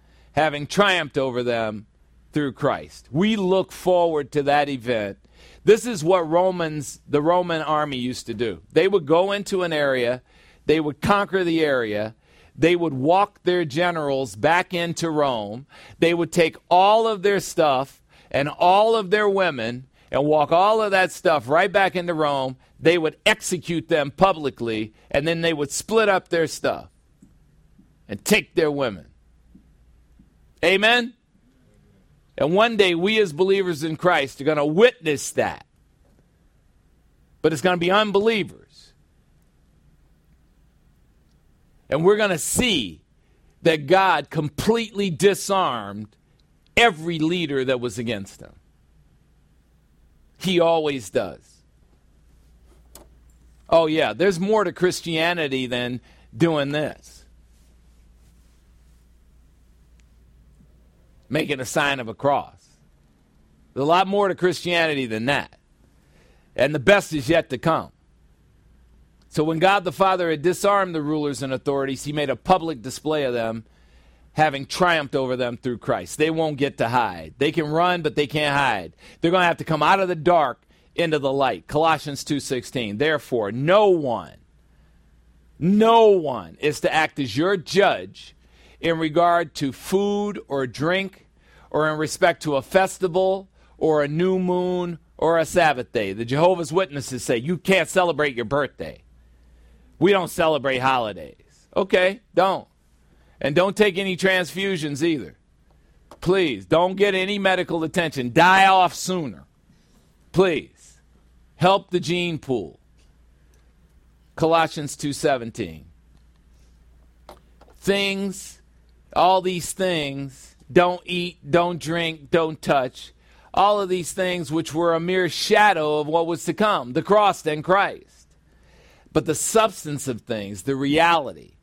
[SPEAKER 1] having triumphed over them through Christ. We look forward to that event. This is what Romans, the Roman army used to do. They would go into an area, they would conquer the area, they would walk their generals back into Rome. They would take all of their stuff and all of their women and walk all of that stuff right back into Rome. They would execute them publicly, and then they would split up their stuff and take their women. Amen? And one day, we as believers in Christ are going to witness that. But it's going to be unbelievers. And we're going to see that God completely disarmed every leader that was against him. He always does. Oh, yeah, there's more to Christianity than doing this. Making a sign of a cross. There's a lot more to Christianity than that. And the best is yet to come. So when God the Father had disarmed the rulers and authorities, he made a public display of them, having triumphed over them through Christ. They won't get to hide. They can run, but they can't hide. They're going to have to come out of the dark into the light. Colossians 2:16. Therefore, no one no one is to act as your judge in regard to food or drink or in respect to a festival or a new moon or a Sabbath day. The Jehovah's Witnesses say you can't celebrate your birthday. We don't celebrate holidays. Okay, don't. And don't take any transfusions either. Please, don't get any medical attention. Die off sooner. Please. Help the gene pool. Colossians 2:17. Things, all these things, don't eat, don't drink, don't touch. All of these things which were a mere shadow of what was to come, the cross and Christ. But the substance of things, the reality,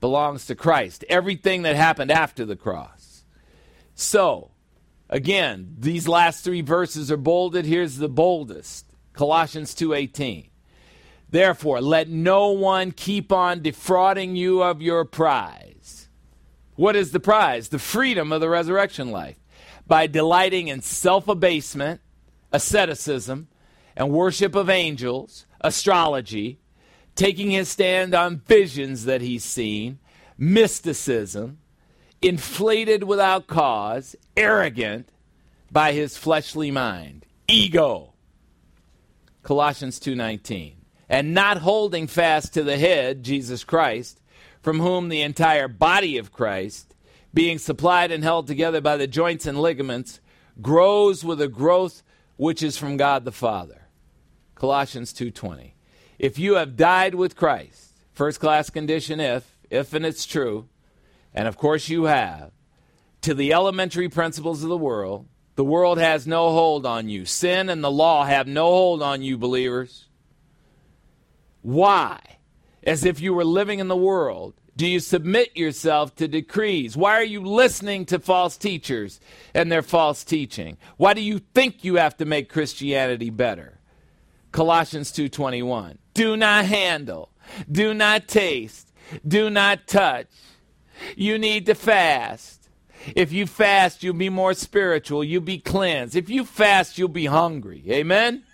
[SPEAKER 1] belongs to Christ. Everything that happened after the cross. So, again, these last three verses are bolded. Here's the boldest. Colossians 2:18. Therefore, let no one keep on defrauding you of your prize. What is the prize? The freedom of the resurrection life. By delighting in self abasement, asceticism, and worship of angels, astrology, taking his stand on visions that he's seen, mysticism, inflated without cause, arrogant by his fleshly mind, ego. Colossians 2:19. And not holding fast to the head, Jesus Christ, from whom the entire body of Christ, being supplied and held together by the joints and ligaments, grows with a growth which is from God the Father. Colossians 2:20 if you have died with Christ, first class condition if, if and it's true, and of course you have, to the elementary principles of the world, the world has no hold on you. Sin and the law have no hold on you, believers. Why? As if you were living in the world, do you submit yourself to decrees? Why are you listening to false teachers and their false teaching? Why do you think you have to make Christianity better? Colossians 2:21 do not handle, do not taste, do not touch. You need to fast. If you fast, you'll be more spiritual, you'll be cleansed. If you fast, you'll be hungry. Amen?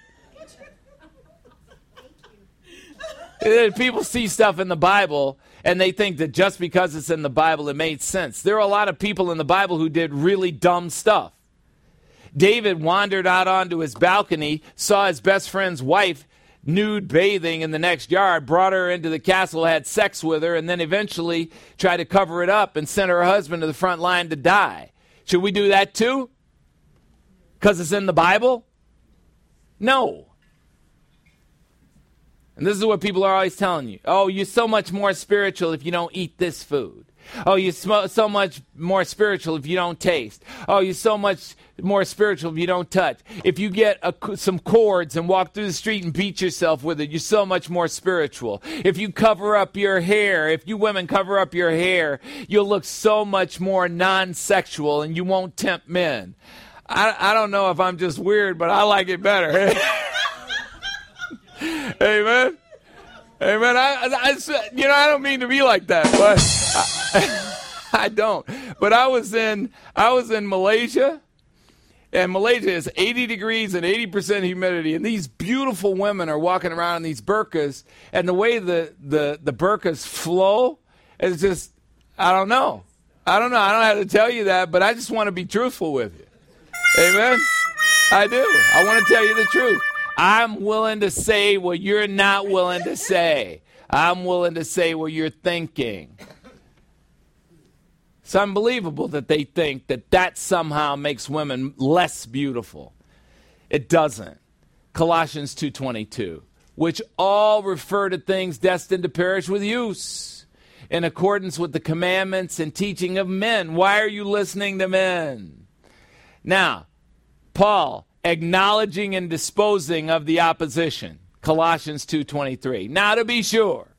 [SPEAKER 1] People see stuff in the Bible and they think that just because it's in the Bible, it made sense. There are a lot of people in the Bible who did really dumb stuff. David wandered out onto his balcony, saw his best friend's wife nude bathing in the next yard, brought her into the castle, had sex with her, and then eventually tried to cover it up and sent her husband to the front line to die. Should we do that too? Because it's in the Bible? No. And this is what people are always telling you. Oh, you're so much more spiritual if you don't eat this food. Oh, you're so much more spiritual if you don't taste. Oh, you're so much more spiritual if you don't touch. If you get a, some cords and walk through the street and beat yourself with it, you're so much more spiritual. If you cover up your hair, if you women cover up your hair, you'll look so much more non sexual and you won't tempt men. I, I don't know if I'm just weird, but I like it better. Amen. Amen. I, I, you know, I don't mean to be like that, but I, I don't. But I was in, I was in Malaysia, and Malaysia is 80 degrees and 80% humidity, and these beautiful women are walking around in these burkas. and the way the the the burqas flow is just, I don't know. I don't know. I don't have to tell you that, but I just want to be truthful with you. Amen. I do. I want to tell you the truth. I'm willing to say what you're not willing to say. I'm willing to say what you're thinking. It's unbelievable that they think that that somehow makes women less beautiful. It doesn't. Colossians 2:22, which all refer to things destined to perish with use in accordance with the commandments and teaching of men. Why are you listening to men? Now, Paul acknowledging and disposing of the opposition. Colossians 2:23. Now to be sure,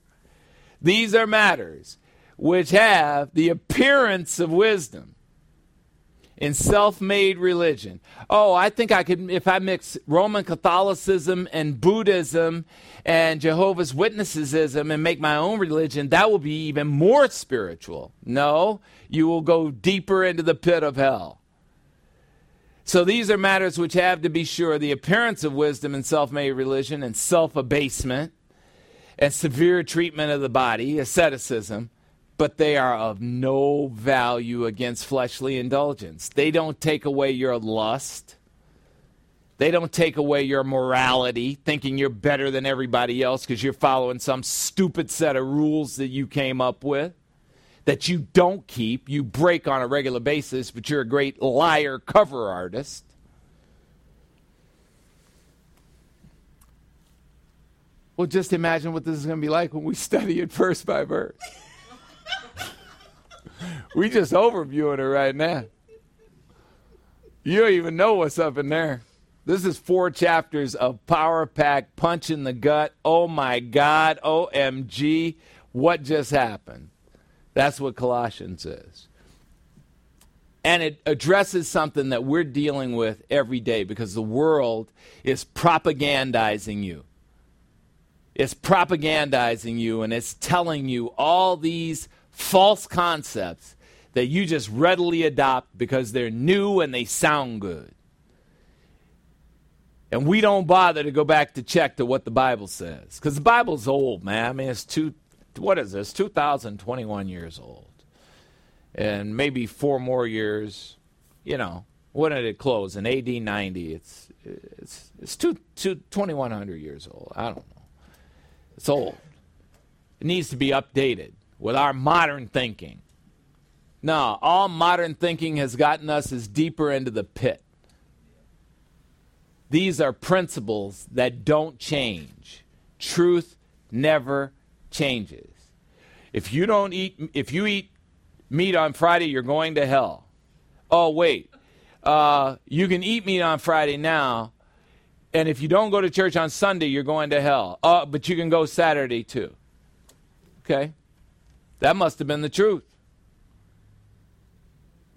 [SPEAKER 1] these are matters which have the appearance of wisdom in self-made religion. Oh, I think I could if I mix Roman Catholicism and Buddhism and Jehovah's Witnessesism and make my own religion, that will be even more spiritual. No, you will go deeper into the pit of hell. So these are matters which have, to be sure, the appearance of wisdom and self made religion and self abasement and severe treatment of the body, asceticism, but they are of no value against fleshly indulgence. They don't take away your lust. They don't take away your morality, thinking you're better than everybody else because you're following some stupid set of rules that you came up with that you don't keep, you break on a regular basis, but you're a great liar cover artist. Well, just imagine what this is going to be like when we study it verse by verse. we just overviewing it right now. You don't even know what's up in there. This is four chapters of power pack, punch in the gut. Oh my God, OMG, what just happened? That's what Colossians is. And it addresses something that we're dealing with every day because the world is propagandizing you. It's propagandizing you and it's telling you all these false concepts that you just readily adopt because they're new and they sound good. And we don't bother to go back to check to what the Bible says because the Bible's old, man. I mean, it's two, what is this? 2021 years old. And maybe four more years, you know, when did it close? In AD 90. It's, it's, it's two, two, 2100 years old. I don't know. It's old. It needs to be updated with our modern thinking. No, all modern thinking has gotten us is deeper into the pit. These are principles that don't change. Truth never changes. If you don't eat, if you eat meat on Friday, you're going to hell. Oh wait, uh, you can eat meat on Friday now, and if you don't go to church on Sunday, you're going to hell. Uh, but you can go Saturday too. Okay, that must have been the truth.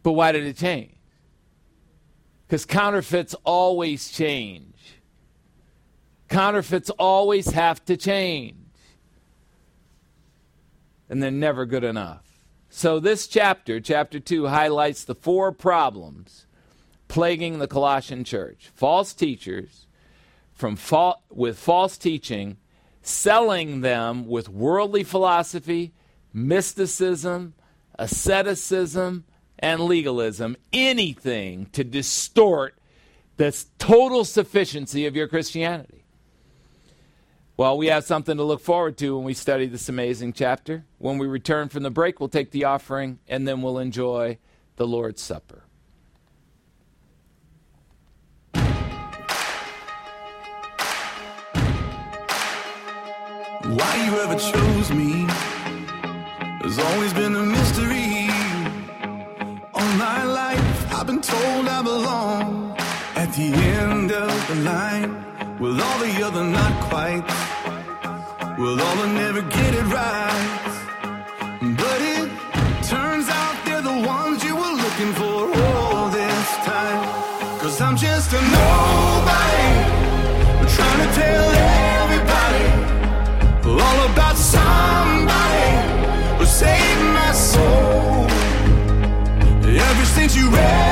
[SPEAKER 1] But why did it change? Because counterfeits always change. Counterfeits always have to change and they're never good enough. So, this chapter, chapter 2, highlights the four problems plaguing the Colossian church false teachers from fa- with false teaching, selling them with worldly philosophy, mysticism, asceticism, and legalism, anything to distort the total sufficiency of your Christianity. Well, we have something to look forward to when we study this amazing chapter. When we return from the break, we'll take the offering and then we'll enjoy the Lord's Supper.
[SPEAKER 3] Why you ever chose me has always been a mystery. All my life, I've been told I belong at the end of the line with all the other not quite, with all the never get it right. But it turns out they're the ones you were looking for all this time. Cause I'm just a nobody, trying to tell everybody all about somebody who saved my soul. Ever since you rescued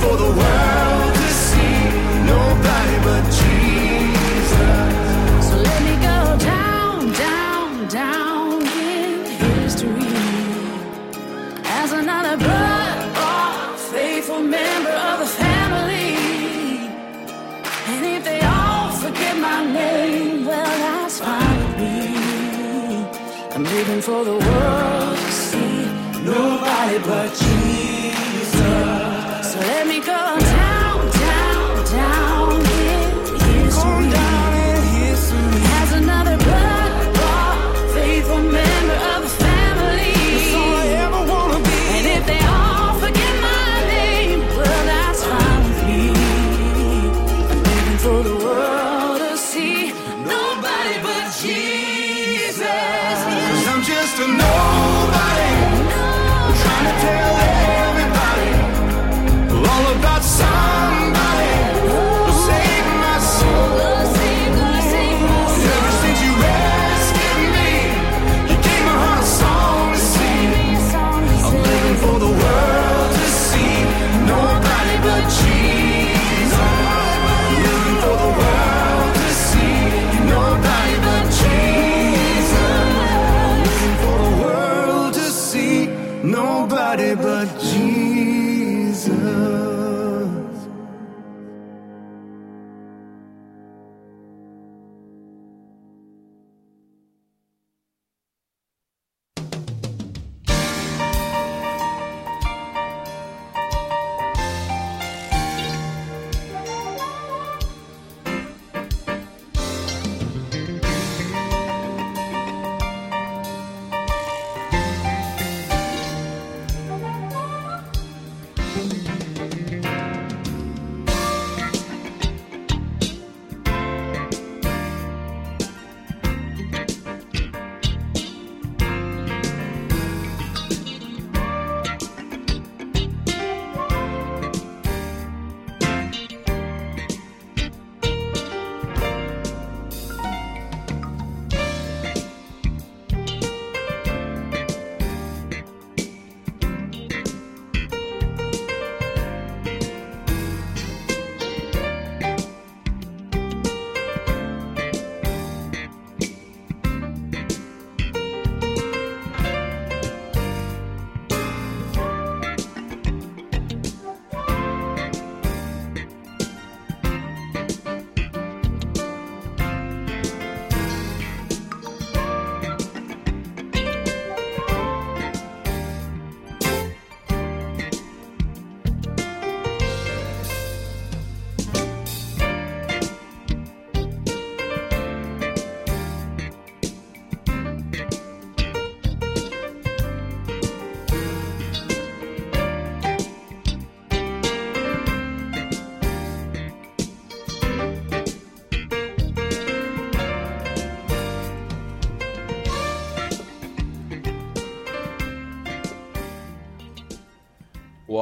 [SPEAKER 3] For the world to see nobody but Jesus.
[SPEAKER 4] So let me go down, down, down in history as another blood-bought, faithful member of the family. And if they all forget my name, well, that's fine with me. I'm living for the world to see nobody but Jesus. So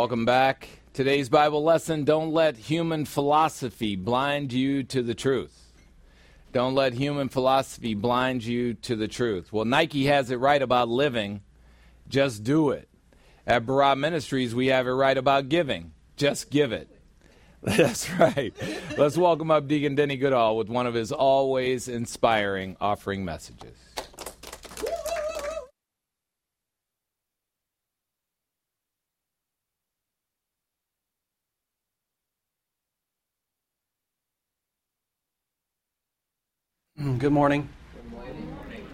[SPEAKER 1] Welcome back. Today's Bible lesson Don't let human philosophy blind you to the truth. Don't let human philosophy blind you to the truth. Well, Nike has it right about living. Just do it. At Barah Ministries, we have it right about giving. Just give it. That's right. Let's welcome up Deacon Denny Goodall with one of his always inspiring offering messages.
[SPEAKER 5] Good morning.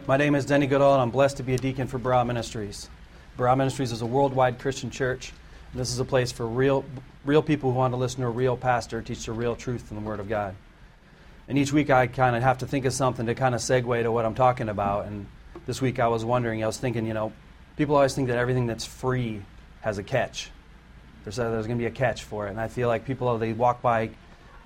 [SPEAKER 5] My name is Denny Goodall, and I'm blessed to be a deacon for Barah Ministries. Barah Ministries is a worldwide Christian church. This is a place for real, real people who want to listen to a real pastor teach the real truth from the Word of God. And each week I kind of have to think of something to kind of segue to what I'm talking about. And this week I was wondering, I was thinking, you know, people always think that everything that's free has a catch. There's, a, there's going to be a catch for it. And I feel like people, they walk by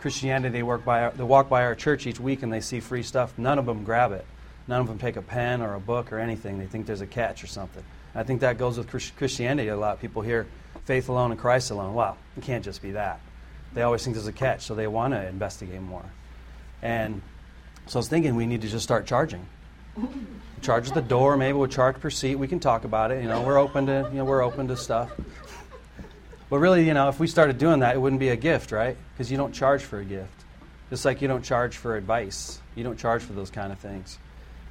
[SPEAKER 5] Christianity, they, work by our, they walk by our church each week and they see free stuff. None of them grab it. None of them take a pen or a book or anything. They think there's a catch or something. And I think that goes with Christianity a lot. People hear faith alone and Christ alone. Wow, it can't just be that. They always think there's a catch, so they want to investigate more. And so I was thinking we need to just start charging. Charge at the door, maybe we'll charge per seat. We can talk about it. You know, we're open to you know we're open to stuff. But really, you know, if we started doing that, it wouldn't be a gift, right? Because you don't charge for a gift. Just like you don't charge for advice, you don't charge for those kind of things.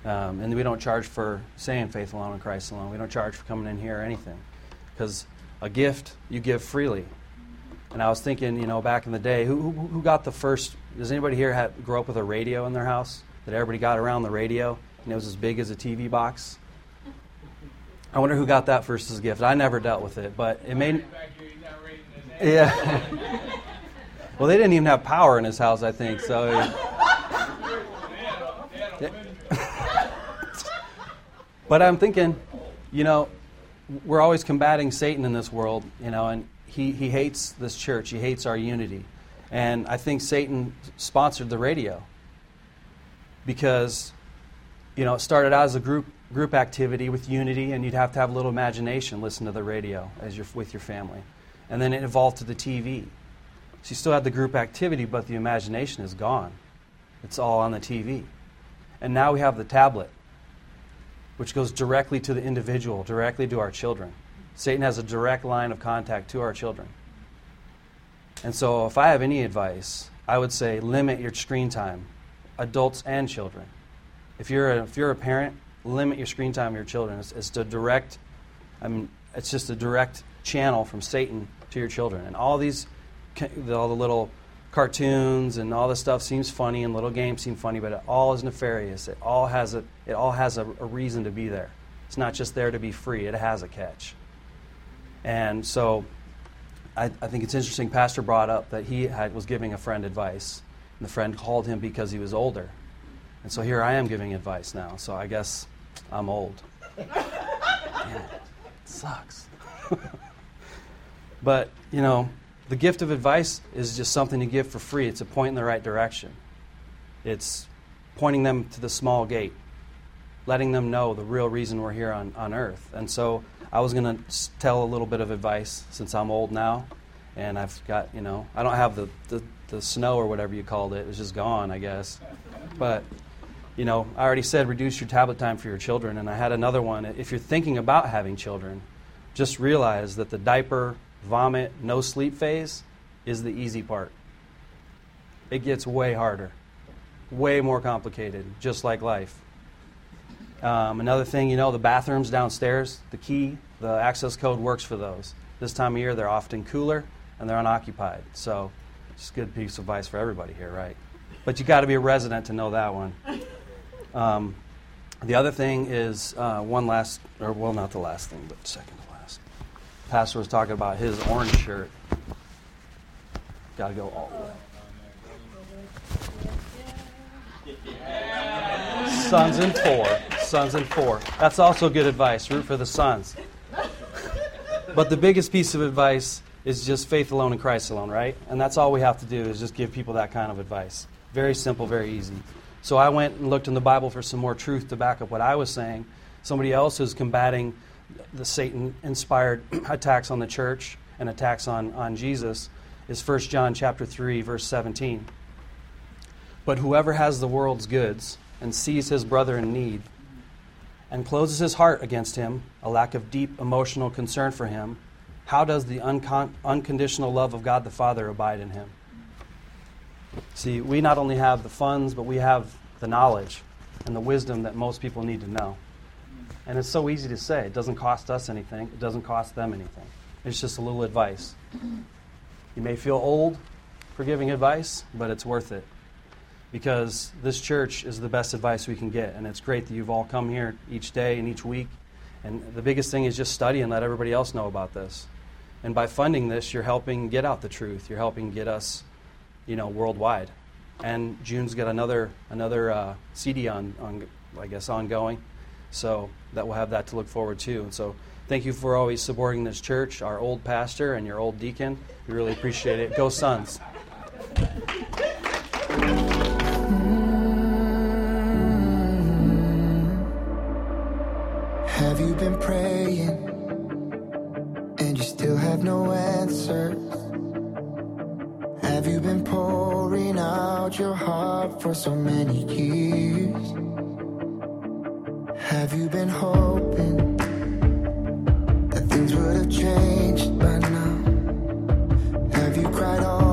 [SPEAKER 5] Um, and we don't charge for saying faith alone and Christ alone. We don't charge for coming in here or anything. Because a gift, you give freely. And I was thinking, you know, back in the day, who, who, got the first? Does anybody here have, grow up with a radio in their house? That everybody got around the radio and it was as big as a TV box? I wonder who got that first as a gift. I never dealt with it, but it made. Yeah. well, they didn't even have power in his house, I think. So. but I'm thinking, you know, we're always combating Satan in this world, you know, and he, he hates this church. He hates our unity. And I think Satan sponsored the radio because, you know, it started out as a group group activity with unity, and you'd have to have a little imagination, listen to the radio as you're with your family. And then it evolved to the TV. You still had the group activity, but the imagination is gone. It's all on the TV. And now we have the tablet, which goes directly to the individual, directly to our children. Satan has a direct line of contact to our children. And so, if I have any advice, I would say limit your screen time, adults and children. If you're a, if you're a parent, limit your screen time of your children. It's, it's a direct, I mean, it's just a direct channel from Satan to your children. And all these, all the little cartoons and all this stuff seems funny, and little games seem funny, but it all is nefarious. It all has a, it all has a, a reason to be there. It's not just there to be free. It has a catch. And so, I, I think it's interesting. Pastor brought up that he had, was giving a friend advice, and the friend called him because he was older. And so here I am giving advice now. So I guess I'm old. Man, it sucks. but, you know, the gift of advice is just something to give for free. It's a point in the right direction. It's pointing them to the small gate, letting them know the real reason we're here on, on earth. And so I was going to tell a little bit of advice since I'm old now. And I've got, you know, I don't have the, the, the snow or whatever you called it. It's just gone, I guess. But you know, I already said reduce your tablet time for your children, and I had another one. If you're thinking about having children, just realize that the diaper, vomit, no sleep phase is the easy part. It gets way harder, way more complicated, just like life. Um, another thing, you know, the bathrooms downstairs, the key, the access code works for those. This time of year, they're often cooler and they're unoccupied. So, just a good piece of advice for everybody here, right? But you got to be a resident to know that one. Um, the other thing is uh, one last, or well, not the last thing, but second. Pastor was talking about his orange shirt. Got to go all the way. Suns and four. Suns and four. That's also good advice. Root for the Suns. But the biggest piece of advice is just faith alone and Christ alone, right? And that's all we have to do is just give people that kind of advice. Very simple, very easy. So I went and looked in the Bible for some more truth to back up what I was saying. Somebody else is combating the Satan inspired attacks on the church and attacks on, on Jesus is 1 John chapter 3 verse 17. But whoever has the world's goods and sees his brother in need and closes his heart against him, a lack of deep emotional concern for him, how does the uncon- unconditional love of God the Father abide in him? See, we not only have the funds, but we have the knowledge and the wisdom that most people need to know. And it's so easy to say. It doesn't cost us anything, it doesn't cost them anything. It's just a little advice. You may feel old for giving advice, but it's worth it. Because this church is the best advice we can get. And it's great that you've all come here each day and each week. And the biggest thing is just study and let everybody else know about this. And by funding this, you're helping get out the truth. You're helping get us, you know, worldwide. And June's got another another uh, CD on, on, I guess, ongoing. So that we'll have that to look forward to. And so thank you for always supporting this church, our old pastor and your old deacon. We really appreciate it. Go Suns.
[SPEAKER 2] Have you been praying and you still have no answers? Have you been pouring out your heart for so many years? Have you been hoping that things would have changed by now? Have you cried all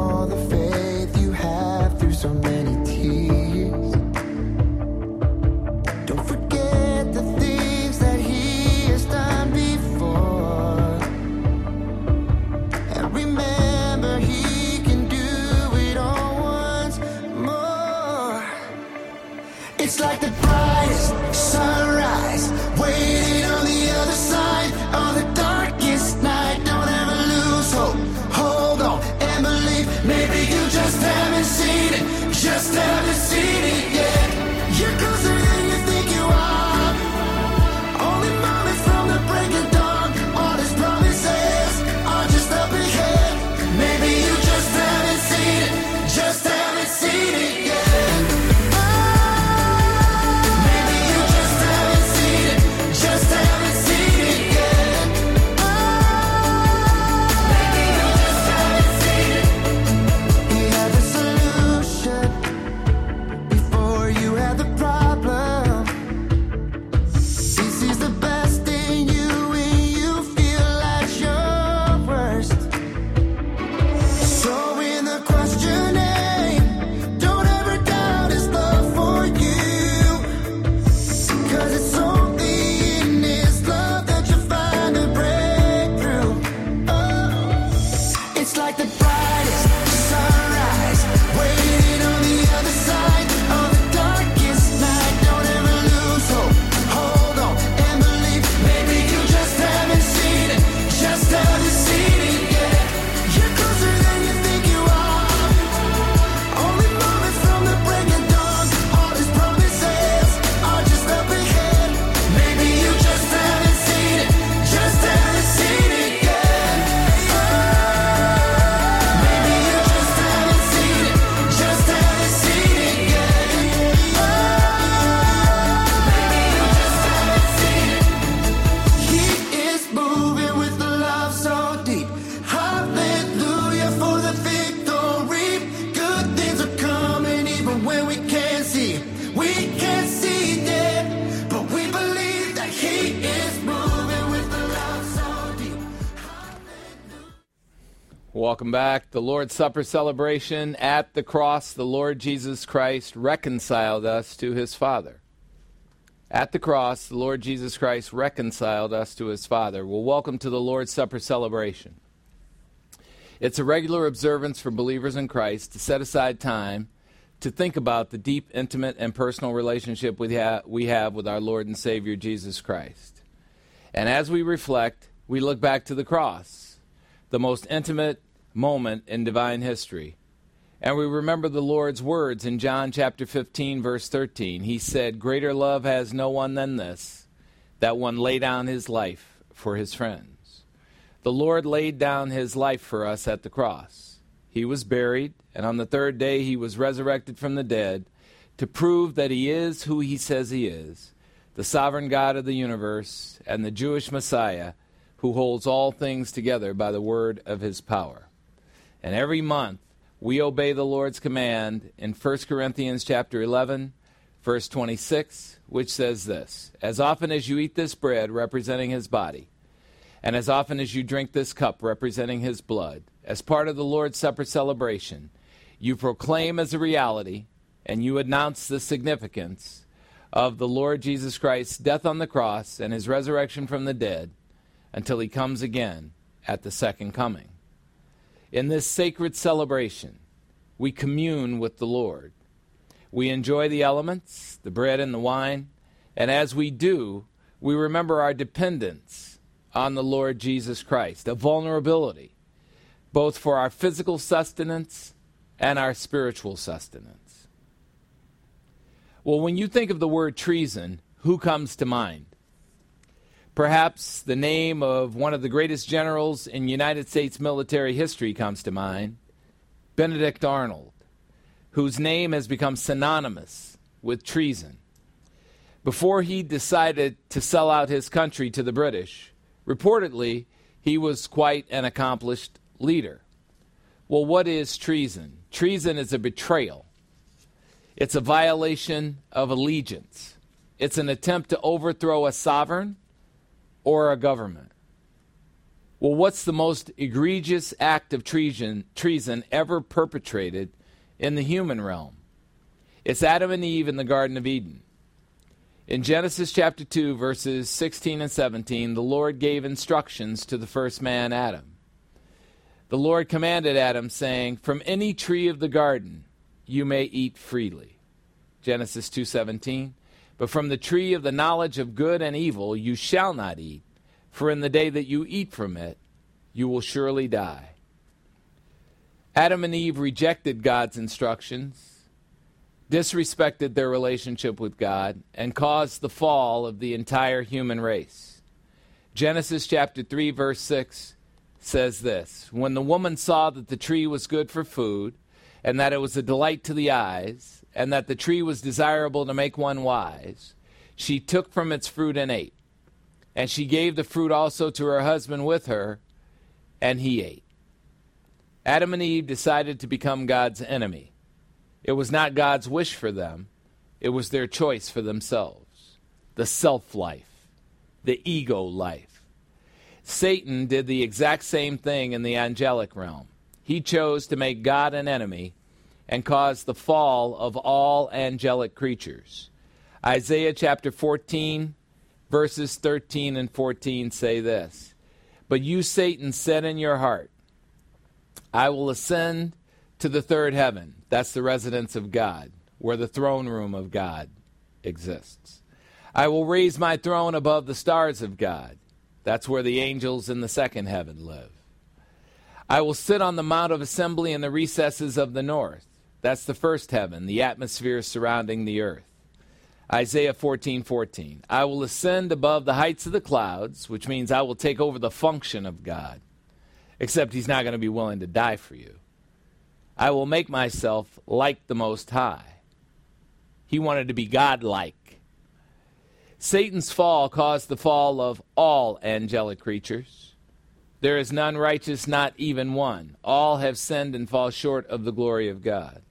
[SPEAKER 1] Welcome back. The Lord's Supper celebration at the cross, the Lord Jesus Christ reconciled us to his Father. At the cross, the Lord Jesus Christ reconciled us to his Father. Well, welcome to the Lord's Supper celebration. It's a regular observance for believers in Christ to set aside time to think about the deep, intimate, and personal relationship we, ha- we have with our Lord and Savior Jesus Christ. And as we reflect, we look back to the cross, the most intimate moment in divine history. And we remember the Lord's words in John chapter 15, verse 13. He said, Greater love has no one than this, that one lay down his life for his friends. The Lord laid down his life for us at the cross. He was buried, and on the third day he was resurrected from the dead to prove that he is who he says he is the sovereign God of the universe and the Jewish Messiah who holds all things together by the word of his power. And every month we obey the Lord's command in 1 Corinthians chapter 11, verse 26, which says this As often as you eat this bread representing his body, and as often as you drink this cup representing his blood, as part of the Lord's Supper celebration, you proclaim as a reality and you announce the significance of the Lord Jesus Christ's death on the cross and his resurrection from the dead until he comes again at the second coming. In this sacred celebration, we commune with the Lord. We enjoy the elements, the bread and the wine, and as we do, we remember our dependence on the Lord Jesus Christ, a vulnerability, both for our physical sustenance and our spiritual sustenance. Well, when you think of the word treason, who comes to mind? Perhaps the name of one of the greatest generals in United States military history comes to mind Benedict Arnold, whose name has become synonymous with treason. Before he decided to sell out his country to the British, reportedly, he was quite an accomplished leader. Well, what is treason? Treason is a betrayal, it's a violation of allegiance, it's an attempt to overthrow a sovereign or a government. Well, what's the most egregious act of treason, treason ever perpetrated in the human realm? It's Adam and Eve in the Garden of Eden. In Genesis chapter 2, verses 16 and 17, the Lord gave instructions to the first man, Adam. The Lord commanded Adam, saying, From any tree of the garden you may eat freely. Genesis 2:17 But from the tree of the knowledge of good and evil you shall not eat, for in the day that you eat from it you will surely die. Adam and Eve rejected God's instructions, disrespected their relationship with God, and caused the fall of the entire human race. Genesis chapter 3 verse 6 says this, when the woman saw that the tree was good for food and that it was a delight to the eyes and that the tree was desirable to make one wise, she took from its fruit and ate. And she gave the fruit also to her husband with her, and he ate. Adam and Eve decided to become God's enemy. It was not God's wish for them, it was their choice for themselves. The self life, the ego life. Satan did the exact same thing in the angelic realm. He chose to make God an enemy and cause the fall of all angelic creatures. Isaiah chapter 14, verses 13 and 14 say this But you, Satan, said in your heart, I will ascend to the third heaven. That's the residence of God, where the throne room of God exists. I will raise my throne above the stars of God. That's where the angels in the second heaven live. I will sit on the mount of assembly in the recesses of the north. That's the first heaven, the atmosphere surrounding the earth. Isaiah 14:14. 14, I will ascend above the heights of the clouds, which means I will take over the function of God. Except he's not going to be willing to die for you. I will make myself like the most high. He wanted to be godlike. Satan's fall caused the fall of all angelic creatures. There is none righteous, not even one. All have sinned and fall short of the glory of God.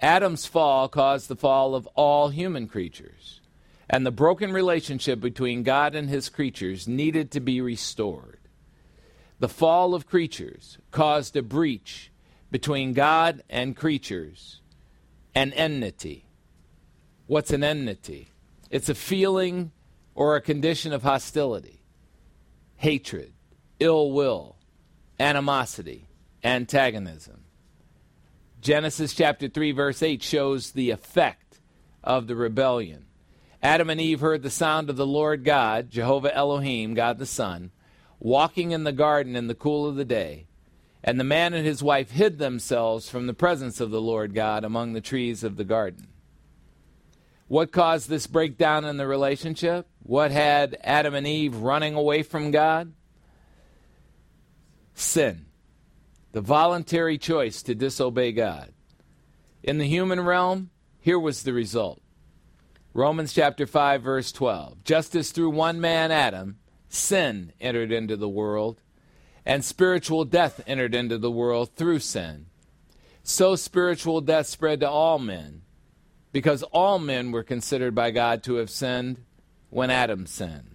[SPEAKER 1] Adam's fall caused the fall of all human creatures, and the broken relationship between God and his creatures needed to be restored. The fall of creatures caused a breach between God and creatures, an enmity. What's an enmity? It's a feeling or a condition of hostility, hatred, ill will, animosity, antagonism. Genesis chapter 3, verse 8 shows the effect of the rebellion. Adam and Eve heard the sound of the Lord God, Jehovah Elohim, God the Son, walking in the garden in the cool of the day. And the man and his wife hid themselves from the presence of the Lord God among the trees of the garden. What caused this breakdown in the relationship? What had Adam and Eve running away from God? Sin. The voluntary choice to disobey God. In the human realm, here was the result. Romans chapter 5 verse 12. Just as through one man Adam sin entered into the world, and spiritual death entered into the world through sin. So spiritual death spread to all men, because all men were considered by God to have sinned when Adam sinned.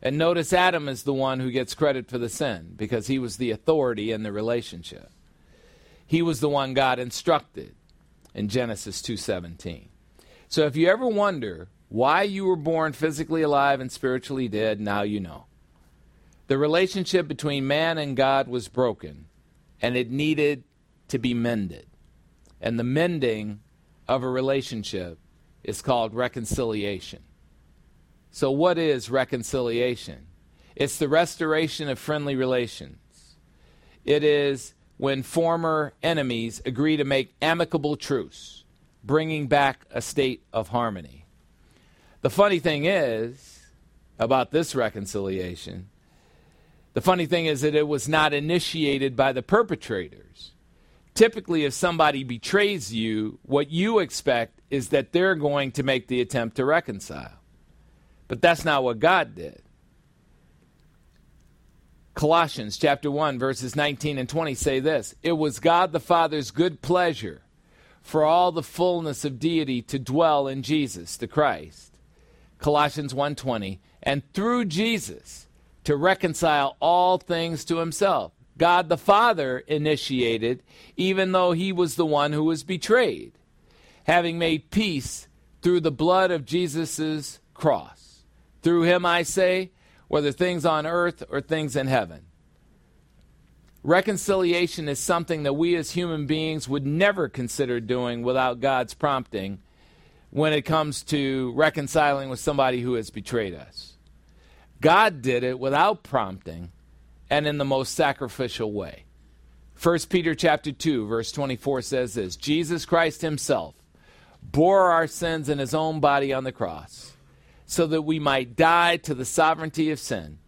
[SPEAKER 1] And notice Adam is the one who gets credit for the sin, because he was the authority in the relationship. He was the one God instructed in Genesis 2:17. So if you ever wonder why you were born physically alive and spiritually dead, now you know. The relationship between man and God was broken, and it needed to be mended. And the mending of a relationship is called reconciliation. So, what is reconciliation? It's the restoration of friendly relations. It is when former enemies agree to make amicable truce, bringing back a state of harmony. The funny thing is about this reconciliation, the funny thing is that it was not initiated by the perpetrators. Typically, if somebody betrays you, what you expect is that they're going to make the attempt to reconcile. But that's not what God did. Colossians chapter 1 verses 19 and 20 say this, it was God the Father's good pleasure for all the fullness of deity to dwell in Jesus the Christ. Colossians 1:20 and through Jesus to reconcile all things to himself. God the Father initiated even though he was the one who was betrayed, having made peace through the blood of Jesus' cross. Through him I say, whether things on earth or things in heaven. Reconciliation is something that we as human beings would never consider doing without God's prompting when it comes to reconciling with somebody who has betrayed us. God did it without prompting and in the most sacrificial way. 1 Peter chapter 2 verse 24 says this, Jesus Christ himself bore our sins in his own body on the cross so that we might die to the sovereignty of sin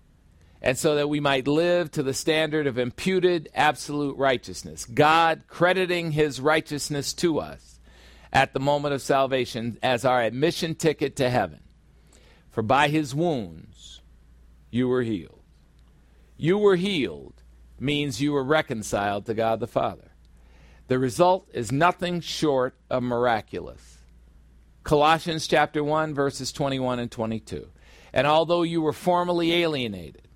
[SPEAKER 1] and so that we might live to the standard of imputed absolute righteousness. God crediting his righteousness to us at the moment of salvation as our admission ticket to heaven. For by his wounds you were healed. You were healed means you were reconciled to God the Father. The result is nothing short of miraculous. Colossians chapter 1 verses 21 and 22. And although you were formerly alienated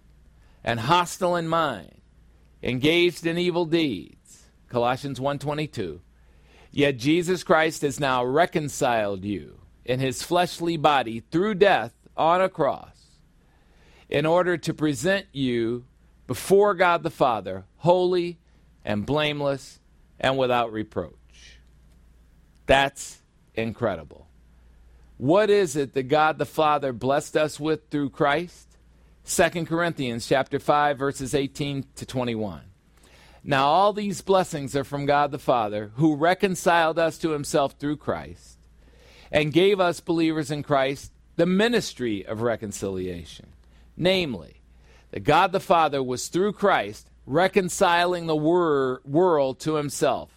[SPEAKER 1] and hostile in mind, engaged in evil deeds, Colossians 1:22, yet Jesus Christ has now reconciled you in his fleshly body through death on a cross in order to present you before God the Father holy and blameless and without reproach. That's incredible. What is it that God the Father blessed us with through Christ? 2 Corinthians chapter 5 verses 18 to 21. Now all these blessings are from God the Father who reconciled us to himself through Christ and gave us believers in Christ the ministry of reconciliation. Namely, that God the Father was through Christ reconciling the wor- world to himself.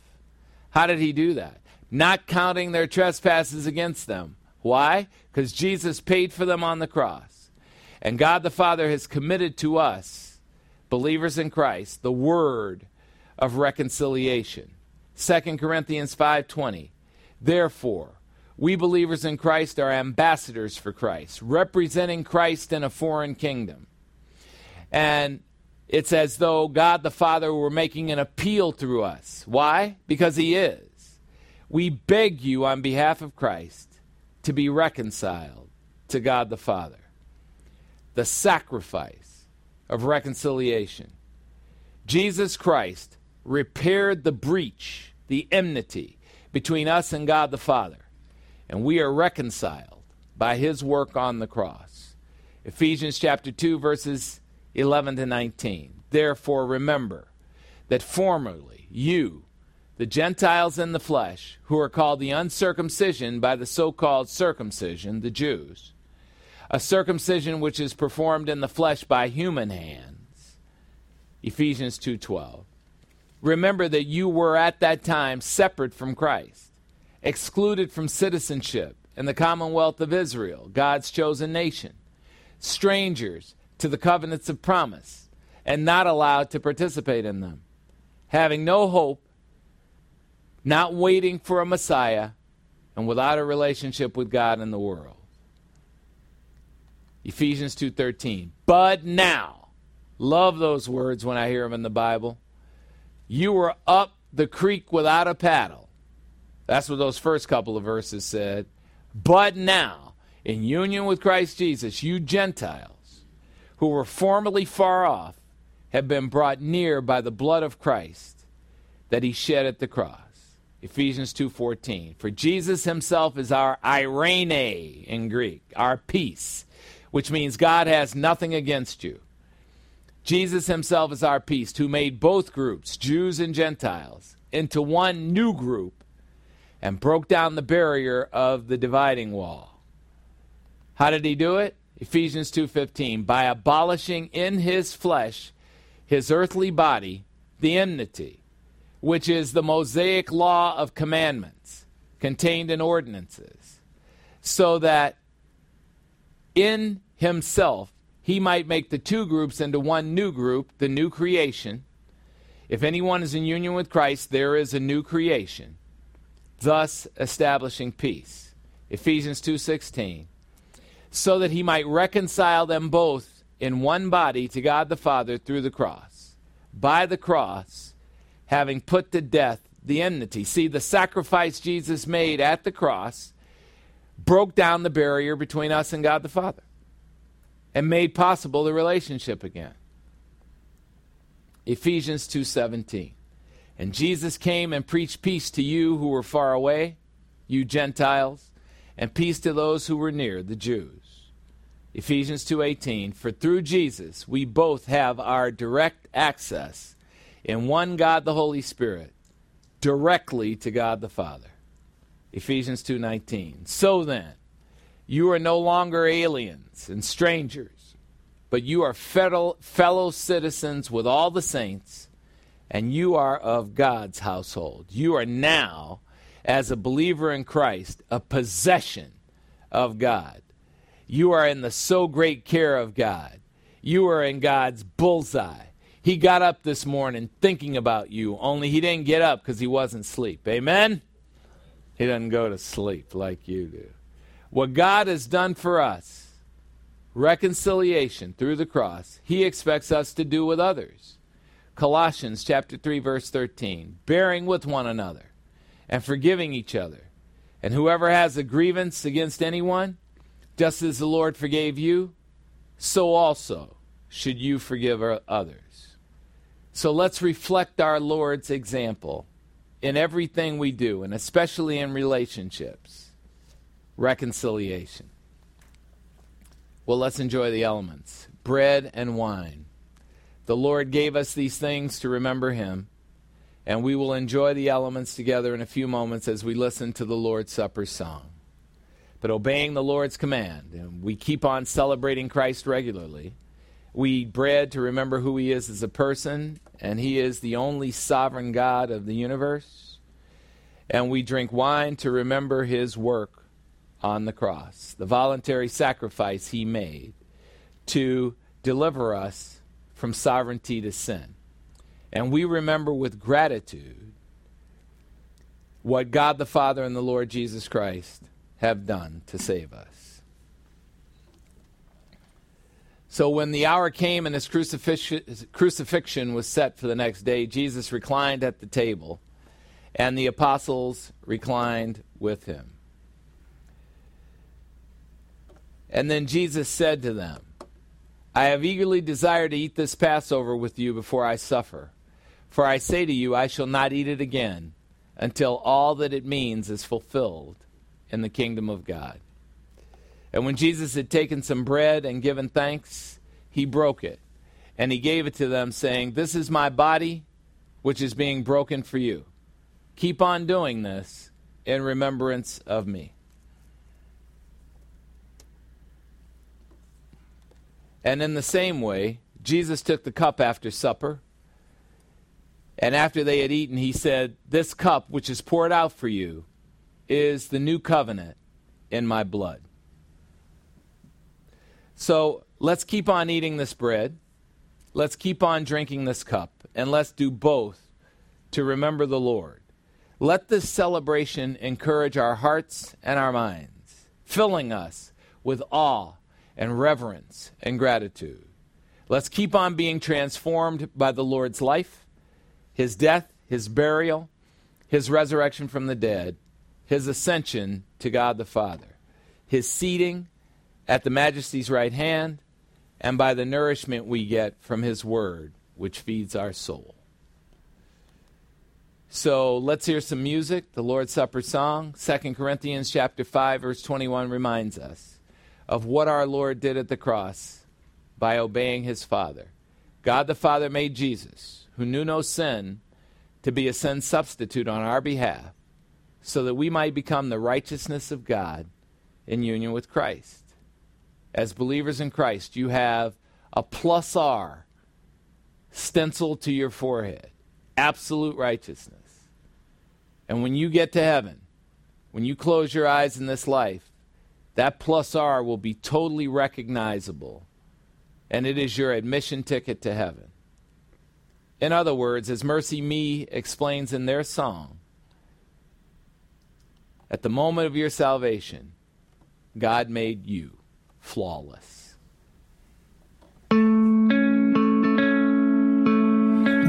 [SPEAKER 1] How did he do that? Not counting their trespasses against them. Why? Because Jesus paid for them on the cross. And God the Father has committed to us, believers in Christ, the word of reconciliation. 2 Corinthians 5:20. Therefore, we believers in Christ are ambassadors for Christ, representing Christ in a foreign kingdom. And it's as though God the Father were making an appeal through us. Why? Because He is. We beg you on behalf of Christ to be reconciled to God the Father. The sacrifice of reconciliation. Jesus Christ repaired the breach, the enmity between us and God the Father, and we are reconciled by his work on the cross. Ephesians chapter 2 verses 11 to 19. Therefore remember that formerly you the Gentiles in the flesh, who are called the uncircumcision by the so called circumcision, the Jews, a circumcision which is performed in the flesh by human hands. Ephesians 2:12. Remember that you were at that time separate from Christ, excluded from citizenship in the commonwealth of Israel, God's chosen nation, strangers, to the covenants of promise and not allowed to participate in them, having no hope, not waiting for a Messiah, and without a relationship with God in the world. Ephesians 2:13. But now, love those words when I hear them in the Bible. You were up the creek without a paddle. That's what those first couple of verses said. But now, in union with Christ Jesus, you Gentiles who were formerly far off have been brought near by the blood of Christ that he shed at the cross. Ephesians 2:14. For Jesus himself is our eirene in Greek, our peace, which means God has nothing against you. Jesus himself is our peace, who made both groups, Jews and Gentiles, into one new group and broke down the barrier of the dividing wall. How did he do it? Ephesians 2:15 by abolishing in his flesh his earthly body the enmity which is the mosaic law of commandments contained in ordinances so that in himself he might make the two groups into one new group the new creation. If anyone is in union with Christ there is a new creation thus establishing peace. Ephesians 2:16 so that he might reconcile them both in one body to God the Father through the cross. By the cross, having put to death the enmity. See, the sacrifice Jesus made at the cross broke down the barrier between us and God the Father and made possible the relationship again. Ephesians 2:17. And Jesus came and preached peace to you who were far away, you Gentiles, and peace to those who were near, the Jews. Ephesians 2:18 For through Jesus we both have our direct access in one God the Holy Spirit directly to God the Father. Ephesians 2:19 So then you are no longer aliens and strangers but you are fellow, fellow citizens with all the saints and you are of God's household. You are now as a believer in Christ a possession of God. You are in the so great care of God. You are in God's bullseye. He got up this morning thinking about you, only he didn't get up because he wasn't asleep. Amen? He doesn't go to sleep like you do. What God has done for us, reconciliation through the cross, he expects us to do with others. Colossians chapter 3 verse 13, bearing with one another and forgiving each other. And whoever has a grievance against anyone, just as the Lord forgave you, so also should you forgive others. So let's reflect our Lord's example in everything we do, and especially in relationships. Reconciliation. Well, let's enjoy the elements bread and wine. The Lord gave us these things to remember Him, and we will enjoy the elements together in a few moments as we listen to the Lord's Supper song. But obeying the Lord's command, and we keep on celebrating Christ regularly. We eat bread to remember who He is as a person, and He is the only sovereign God of the universe. And we drink wine to remember His work on the cross, the voluntary sacrifice He made to deliver us from sovereignty to sin. And we remember with gratitude what God the Father and the Lord Jesus Christ have done to save us. So when the hour came and his crucifixion, crucifixion was set for the next day, Jesus reclined at the table, and the apostles reclined with him. And then Jesus said to them, I have eagerly desired to eat this Passover with you before I suffer. For I say to you, I shall not eat it again until all that it means is fulfilled in the kingdom of God. And when Jesus had taken some bread and given thanks, he broke it. And he gave it to them, saying, This is my body, which is being broken for you. Keep on doing this in remembrance of me. And in the same way, Jesus took the cup after supper. And after they had eaten, he said, This cup which is poured out for you is the new covenant in my blood. So let's keep on eating this bread. Let's keep on drinking this cup. And let's do both to remember the Lord. Let this celebration encourage our hearts and our minds, filling us with awe and reverence and gratitude. Let's keep on being transformed by the Lord's life, his death, his burial, his resurrection from the dead, his ascension to God the Father, his seating at the majesty's right hand, and by the nourishment we get from his word, which feeds our soul. So let's hear some music, the Lord's Supper song. 2 Corinthians chapter 5 verse 21 reminds us of what our Lord did at the cross by obeying his Father. God the Father made Jesus, who knew no sin, to be a sin substitute on our behalf, so that we might become the righteousness of God in union with Christ. As believers in Christ, you have a plus R stenciled to your forehead absolute righteousness. And when you get to heaven, when you close your eyes in this life, that plus R will be totally recognizable, and it is your admission ticket to heaven. In other words, as MercyMe explains in their song, at the moment of your salvation, God made you flawless.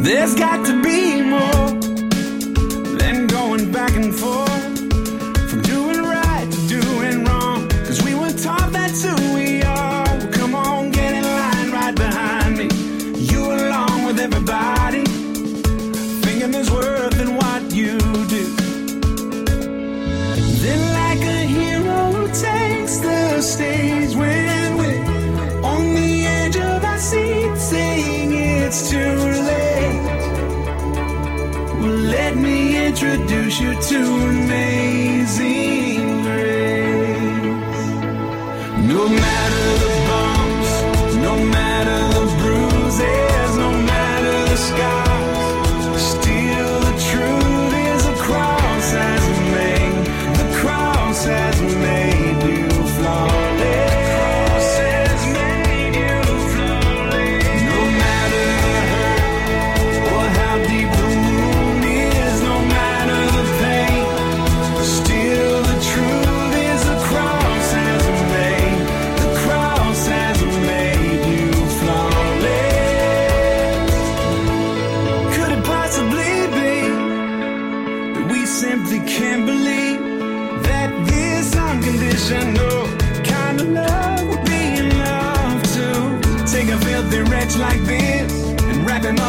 [SPEAKER 3] There's got to be more than going back and forth introduce you to amazing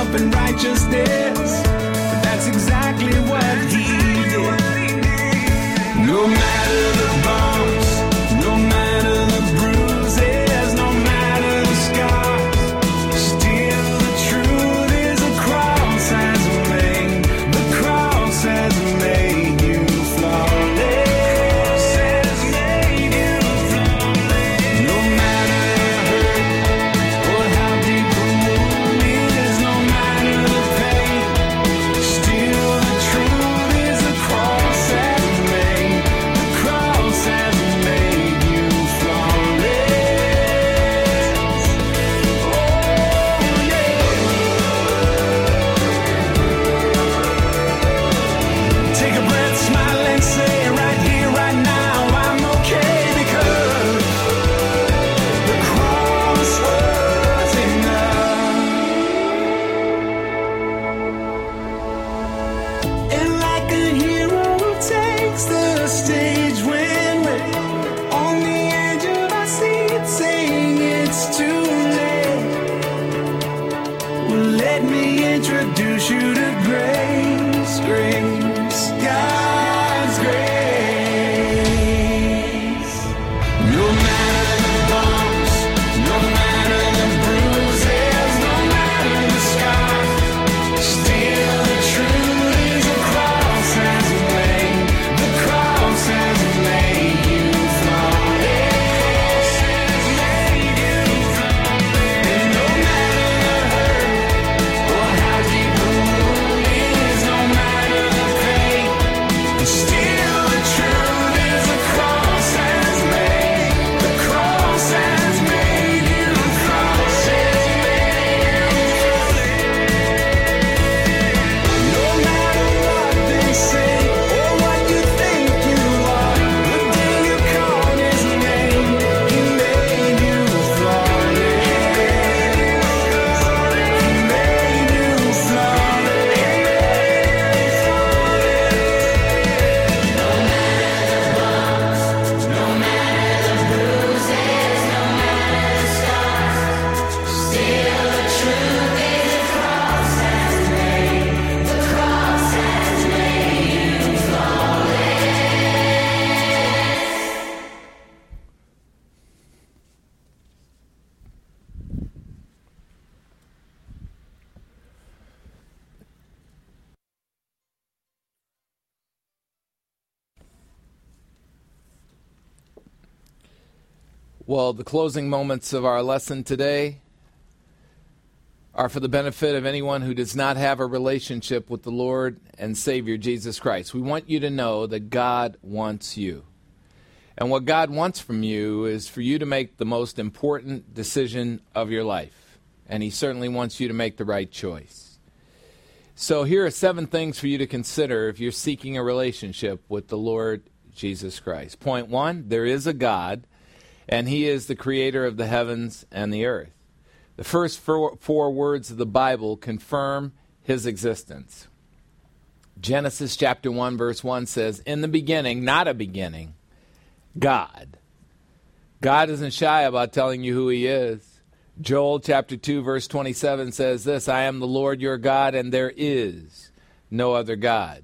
[SPEAKER 3] up in righteousness?
[SPEAKER 1] Closing moments of our lesson today are for the benefit of anyone who does not have a relationship with the Lord and Savior Jesus Christ. We want you to know that God wants you. And what God wants from you is for you to make the most important decision of your life. And He certainly wants you to make the right choice. So, here are seven things for you to consider if you're seeking a relationship with the Lord Jesus Christ. Point one there is a God, and He is the creator of the heavens and the earth. The first four, four words of the Bible confirm His existence. Genesis chapter 1, verse 1 says, In the beginning, not a beginning, God. God isn't shy about telling you who He is. Joel chapter 2, verse 27 says this I am the Lord your God, and there is no other God.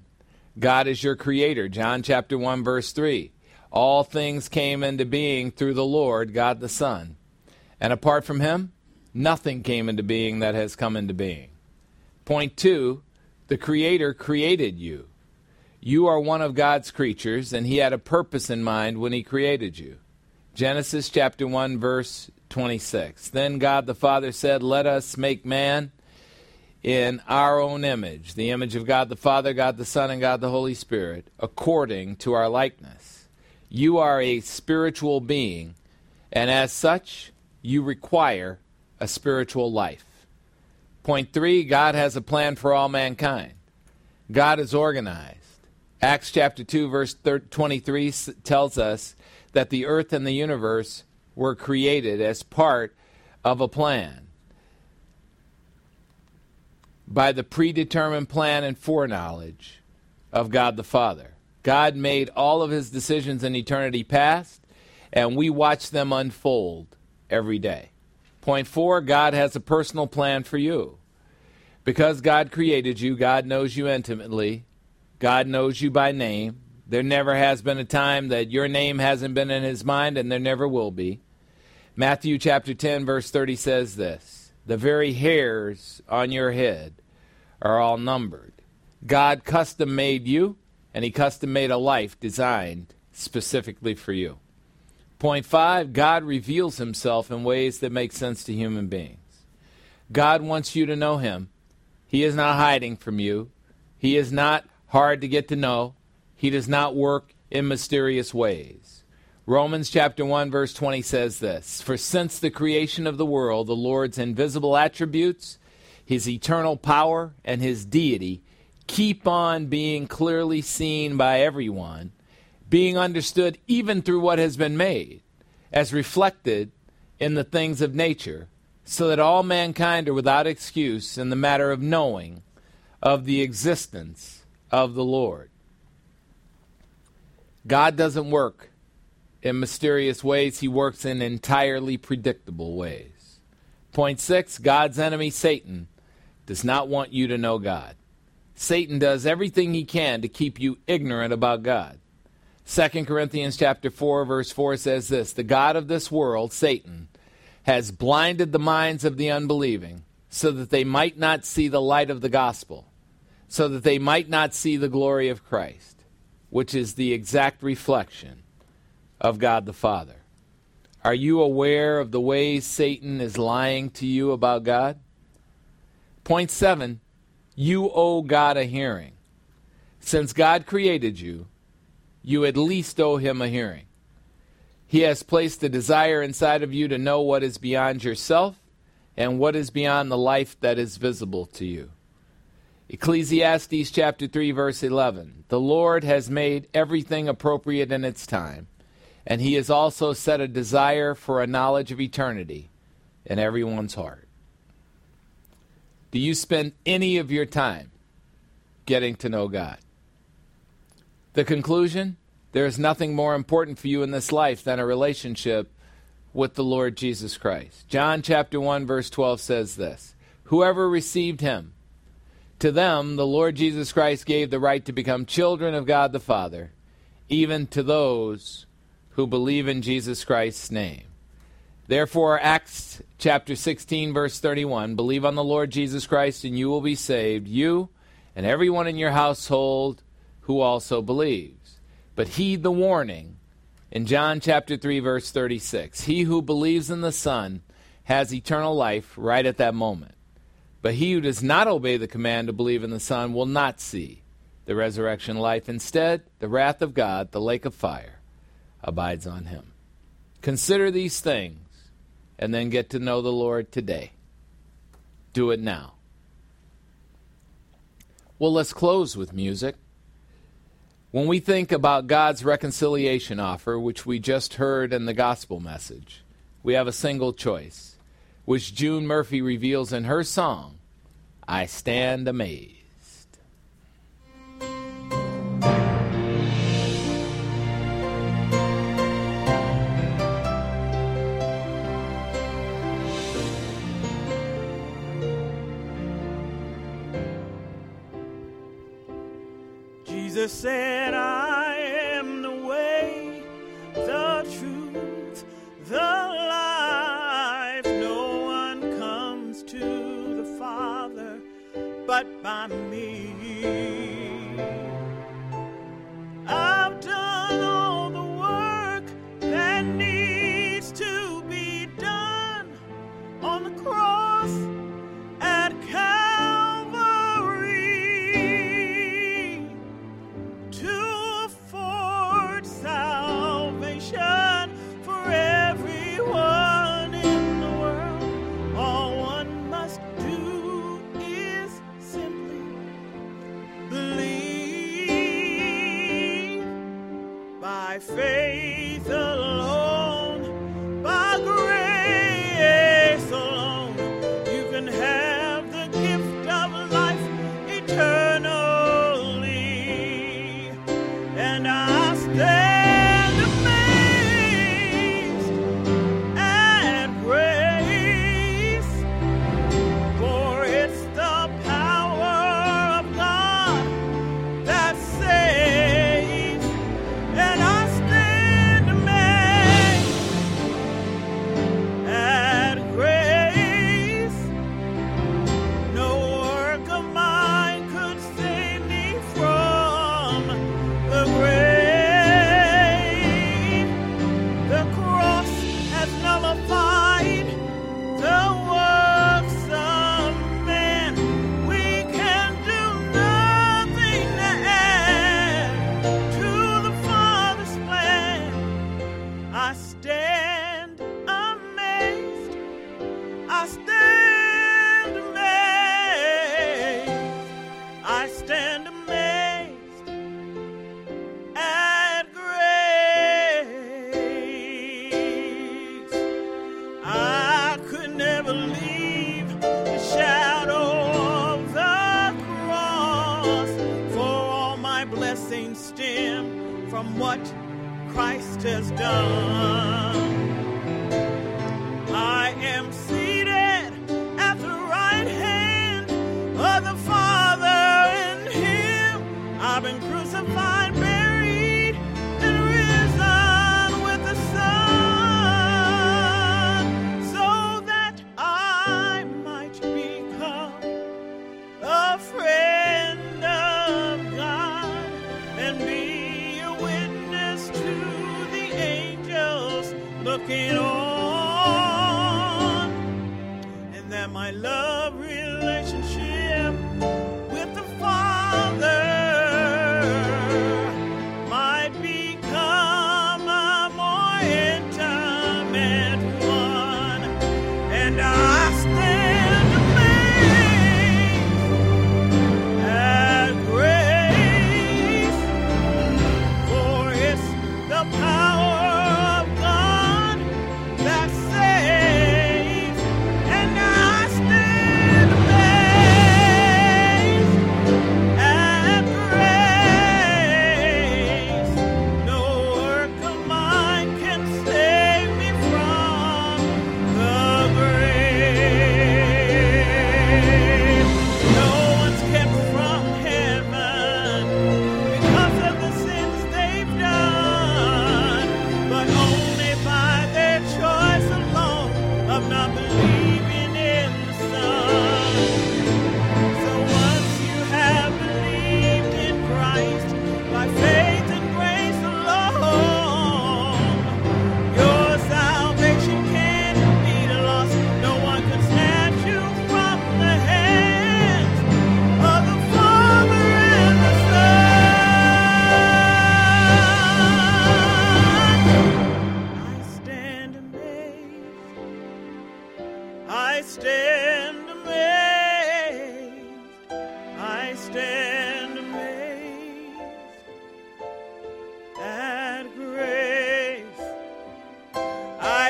[SPEAKER 1] God is your creator. John chapter 1, verse 3. All things came into being through the Lord, God the Son. And apart from Him, nothing came into being that has come into being. Point two, the Creator created you. You are one of God's creatures, and He had a purpose in mind when He created you. Genesis chapter 1, verse 26. Then God the Father said, Let us make man in our own image, the image of God the Father, God the Son, and God the Holy Spirit, according to our likeness. You are a spiritual being, and as such, you require a spiritual life. Point three God has a plan for all mankind. God is organized. Acts chapter 2, verse 23 tells us that the earth and the universe were created as part of a plan by the predetermined plan and foreknowledge of God the Father. God made all of his decisions in eternity past, and we watch them unfold every day. Point four God has a personal plan for you. Because God created you, God knows you intimately, God knows you by name. There never has been a time that your name hasn't been in his mind, and there never will be. Matthew chapter 10, verse 30 says this The very hairs on your head are all numbered. God custom made you, and he custom made a life designed specifically for you. Point five God reveals himself in ways that make sense to human beings. God wants you to know him. He is not hiding from you, he is not hard to get to know, he does not work in mysterious ways. Romans chapter 1 verse 20 says this, For since the creation of the world the Lord's invisible attributes, his eternal power and his deity keep on being clearly seen by everyone, being understood even through what has been made, as reflected in the things of nature, so that all mankind are without excuse in the matter of knowing of the existence of the Lord. God doesn't work in mysterious ways, He works in entirely predictable ways. Point six God's enemy, Satan, does not want you to know God. Satan does everything he can to keep you ignorant about God. 2 Corinthians chapter 4 verse 4 says this, "The god of this world, Satan, has blinded the minds of the unbelieving so that they might not see the light of the gospel, so that they might not see the glory of Christ, which is the exact reflection of God the Father." Are you aware of the ways Satan is lying to you about God? Point seven, you owe God a hearing. Since God created you, you at least owe him a hearing. He has placed a desire inside of you to know what is beyond yourself and what is beyond the life that is visible to you. Ecclesiastes chapter 3 verse 11. The Lord has made everything appropriate in its time, and he has also set a desire for a knowledge of eternity in everyone's heart. Do you spend any of your time getting to know God? The conclusion there is nothing more important for you in this life than a relationship with the Lord Jesus Christ. John chapter 1 verse 12 says this, whoever received him to them the Lord Jesus Christ gave the right to become children of God the Father, even to those who believe in Jesus Christ's name. Therefore, Acts chapter 16, verse 31 believe on the Lord Jesus Christ, and you will be saved, you and everyone in your household who also believes. But heed the warning In John chapter 3 verse 36, he who believes in the Son has eternal life right at that moment. But he who does not obey the command to believe in the Son will not see the resurrection life. Instead, the wrath of God, the lake of fire, abides on him. Consider these things and then get to know the Lord today. Do it now. Well, let's close with music. When we think about God's reconciliation offer, which we just heard in the gospel message, we have a single choice, which June Murphy reveals in her song, I Stand Amazed.
[SPEAKER 6] Jesus said, I am the way, the truth, the life. No one comes to the Father but by me.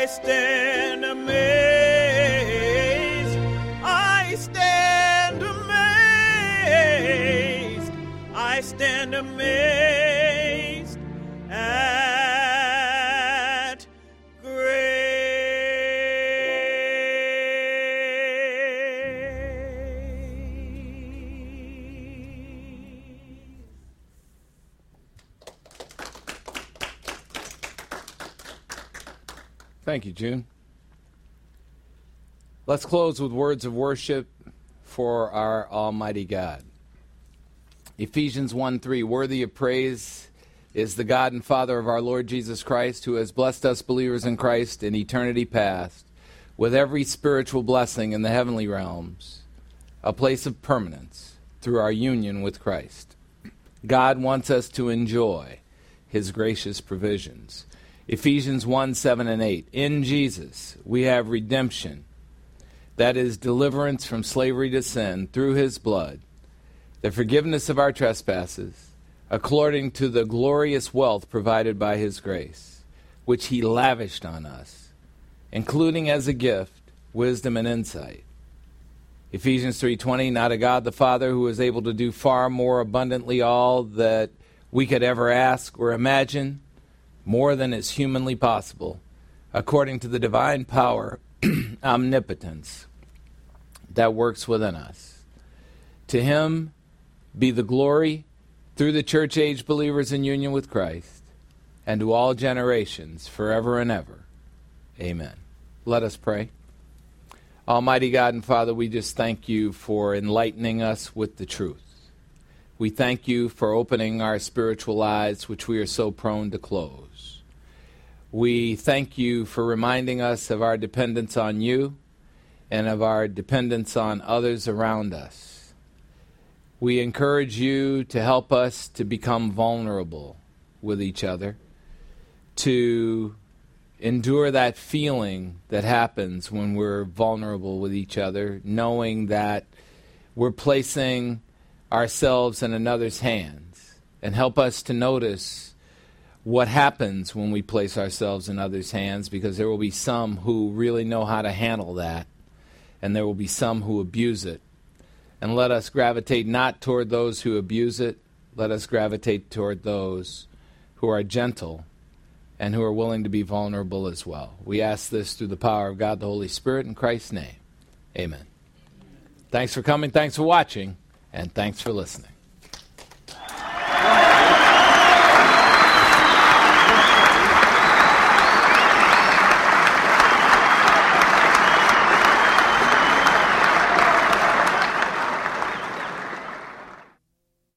[SPEAKER 6] Stand amazed. I stand amazed. I stand amazed
[SPEAKER 1] June. Let's close with words of worship for our Almighty God. Ephesians 1 3 Worthy of praise is the God and Father of our Lord Jesus Christ, who has blessed us believers in Christ in eternity past with every spiritual blessing in the heavenly realms, a place of permanence through our union with Christ. God wants us to enjoy his gracious provisions. Ephesians 1 7 and 8. In Jesus, we have redemption, that is, deliverance from slavery to sin through his blood, the forgiveness of our trespasses, according to the glorious wealth provided by his grace, which he lavished on us, including as a gift wisdom and insight. Ephesians 3:20 Not a God the Father who is able to do far more abundantly all that we could ever ask or imagine more than is humanly possible according to the divine power omnipotence that works within us. To him be the glory through the church age believers in union with Christ and to all generations forever and ever. Amen. Let us pray. Almighty God and Father, we just thank you for enlightening us with the truth. We thank you for opening our spiritual eyes, which we are so prone to close. We thank you for reminding us of our dependence on you and of our dependence on others around us. We encourage you to help us to become vulnerable with each other, to endure that feeling that happens when we're vulnerable with each other, knowing that we're placing ourselves in another's hands, and help us to notice what happens when we place ourselves in others' hands because there will be some who really know how to handle that, and there will be some who abuse it. And let us gravitate not toward those who abuse it, let us gravitate toward those who are gentle and who are willing to be vulnerable as well. We ask this through the power of God the Holy Spirit in Christ's name. Amen. Thanks for coming, thanks for watching, and thanks for listening.